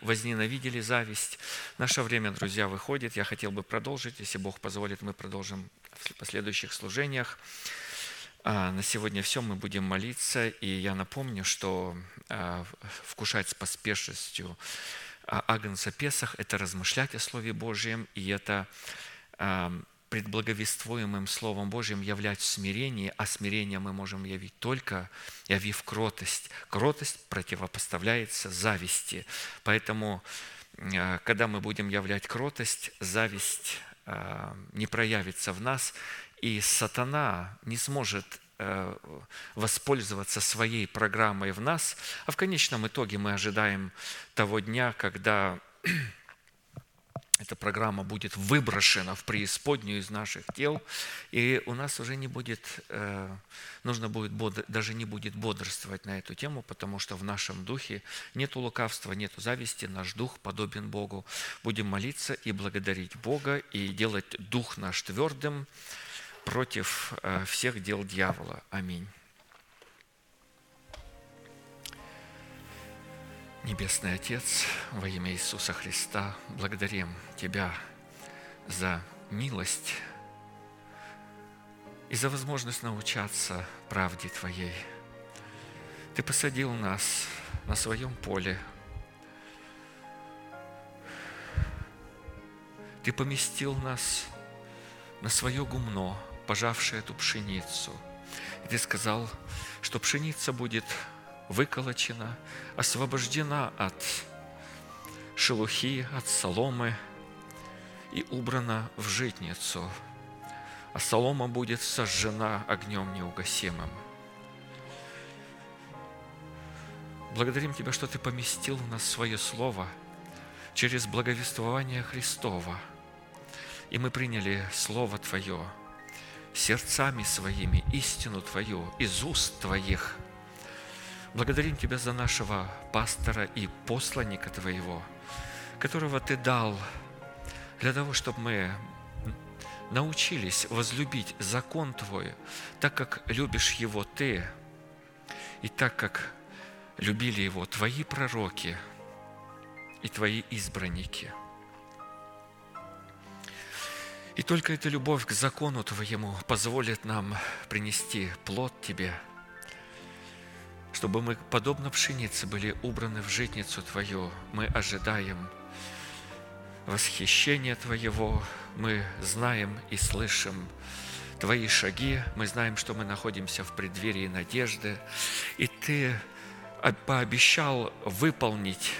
возненавидели зависть. Наше время, друзья, выходит. Я хотел бы продолжить. Если Бог позволит, мы продолжим в последующих служениях. А, на сегодня все, мы будем молиться. И я напомню, что а, вкушать с поспешностью а, Агнца Песах – это размышлять о Слове Божьем, и это пред Словом Божьим являть смирение, а смирение мы можем явить только, явив кротость. Кротость противопоставляется зависти. Поэтому, э, когда мы будем являть кротость, зависть э, не проявится в нас, и сатана не сможет э, воспользоваться своей программой в нас, а в конечном итоге мы ожидаем того дня, когда эта программа будет выброшена в преисподнюю из наших тел, и у нас уже не будет, э, нужно будет, даже не будет бодрствовать на эту тему, потому что в нашем духе нет лукавства, нет зависти, наш дух подобен Богу. Будем молиться и благодарить Бога, и делать дух наш твердым против э, всех дел дьявола. Аминь. Небесный Отец, во имя Иисуса Христа, благодарим Тебя за милость и за возможность научаться правде Твоей. Ты посадил нас на своем поле. Ты поместил нас на свое гумно, пожавшее эту пшеницу. И Ты сказал, что пшеница будет выколочена, освобождена от шелухи, от соломы и убрана в житницу, а солома будет сожжена огнем неугасимым. Благодарим Тебя, что Ты поместил в нас свое Слово через благовествование Христова, и мы приняли Слово Твое сердцами своими, истину Твою из уст Твоих – Благодарим Тебя за нашего пастора и посланника Твоего, которого Ты дал для того, чтобы мы научились возлюбить закон Твой, так как любишь его Ты, и так как любили его Твои пророки и Твои избранники. И только эта любовь к закону Твоему позволит нам принести плод Тебе, чтобы мы, подобно пшенице, были убраны в житницу Твою. Мы ожидаем восхищения Твоего, мы знаем и слышим Твои шаги, мы знаем, что мы находимся в преддверии надежды, и Ты пообещал выполнить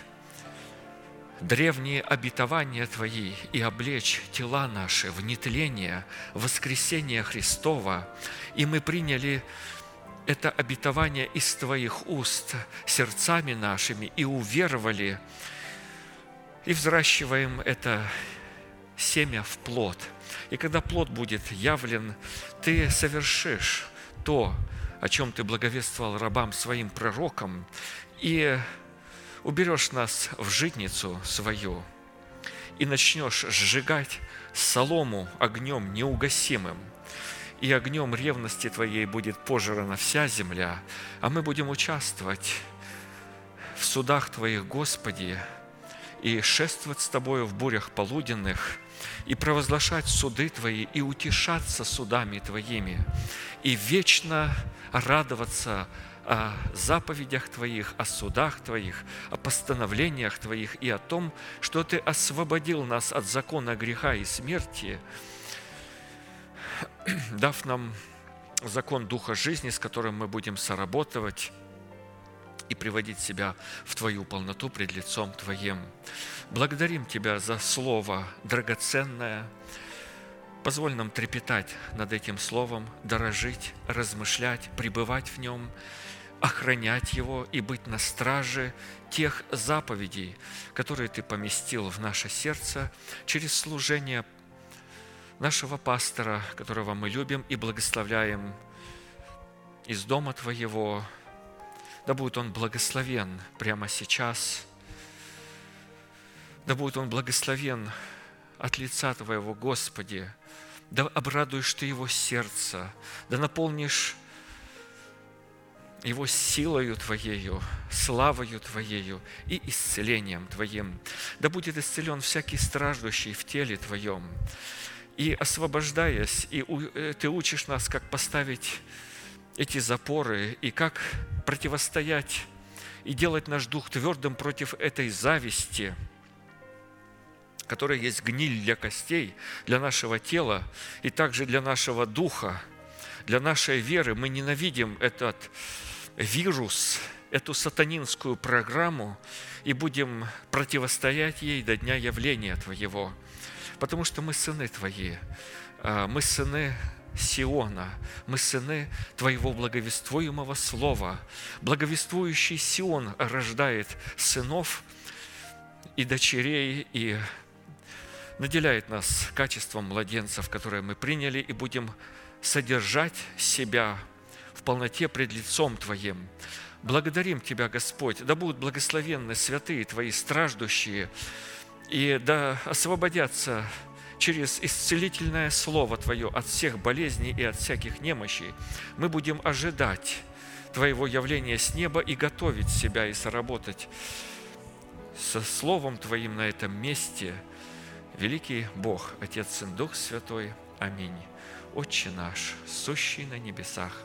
древние обетования Твои и облечь тела наши в нетление, воскресения Христова, и мы приняли это обетование из Твоих уст сердцами нашими и уверовали, и взращиваем это семя в плод. И когда плод будет явлен, ты совершишь то, о чем ты благовествовал рабам своим пророкам, и уберешь нас в житницу свою, и начнешь сжигать солому огнем неугасимым, и огнем ревности Твоей будет пожрана вся земля, а мы будем участвовать в судах Твоих, Господи, и шествовать с Тобою в бурях полуденных, и провозглашать суды Твои, и утешаться судами Твоими, и вечно радоваться о заповедях Твоих, о судах Твоих, о постановлениях Твоих и о том, что Ты освободил нас от закона греха и смерти, [clears throat] дав нам закон Духа жизни, с которым мы будем соработывать и приводить себя в Твою полноту пред лицом Твоим. Благодарим Тебя за Слово драгоценное. Позволь нам трепетать над этим Словом, дорожить, размышлять, пребывать в нем, охранять его и быть на страже тех заповедей, которые Ты поместил в наше сердце через служение нашего пастора, которого мы любим и благословляем из дома Твоего, да будет он благословен прямо сейчас. Да будет он благословен от лица Твоего, Господи. Да обрадуешь Ты его сердце, да наполнишь его силою Твоею, славою Твоею и исцелением Твоим. Да будет исцелен всякий страждущий в теле Твоем. И освобождаясь, и э, Ты учишь нас, как поставить эти запоры и как противостоять и делать наш дух твердым против этой зависти, которая есть гниль для костей, для нашего тела и также для нашего духа, для нашей веры. Мы ненавидим этот вирус, эту сатанинскую программу и будем противостоять ей до дня явления Твоего, потому что мы сыны Твои, а, мы сыны Сиона. Мы сыны Твоего благовествуемого слова. Благовествующий Сион рождает сынов и дочерей, и наделяет нас качеством младенцев, которые мы приняли, и будем содержать себя в полноте пред лицом Твоим. Благодарим Тебя, Господь, да будут благословенны святые Твои страждущие, и да освободятся через исцелительное Слово Твое от всех болезней и от всяких немощей, мы будем ожидать Твоего явления с неба и готовить себя и соработать со Словом Твоим на этом месте. Великий Бог, Отец, Сын, Дух Святой. Аминь. Отче наш, сущий на небесах,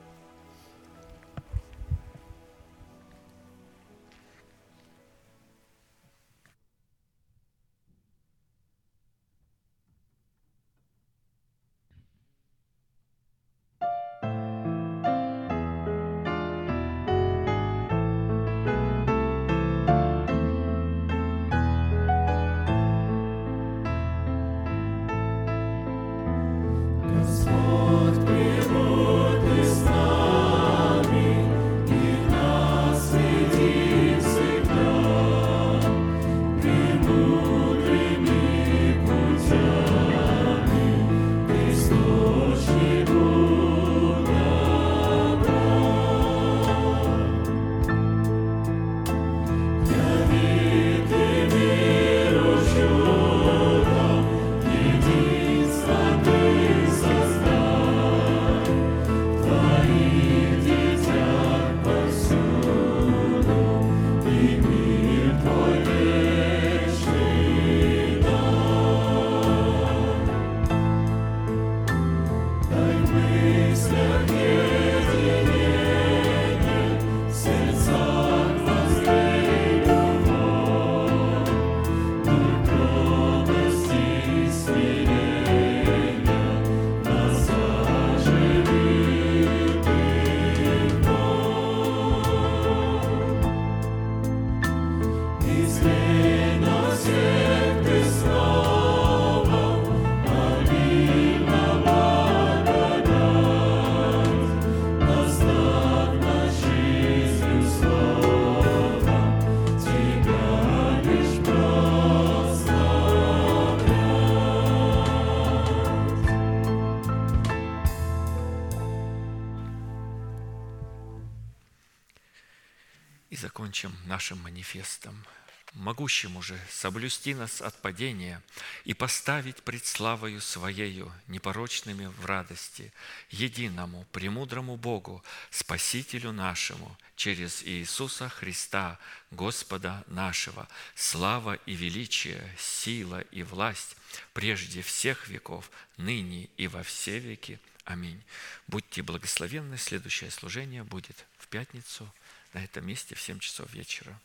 Манифестом. Могущему же соблюсти нас от падения и поставить пред славою Своею непорочными в радости, единому, премудрому Богу, Спасителю нашему, через Иисуса Христа, Господа нашего, слава и величие, сила и власть прежде всех веков, ныне и во все веки. Аминь. Будьте благословенны. Следующее служение будет в пятницу на этом месте в 7 часов вечера.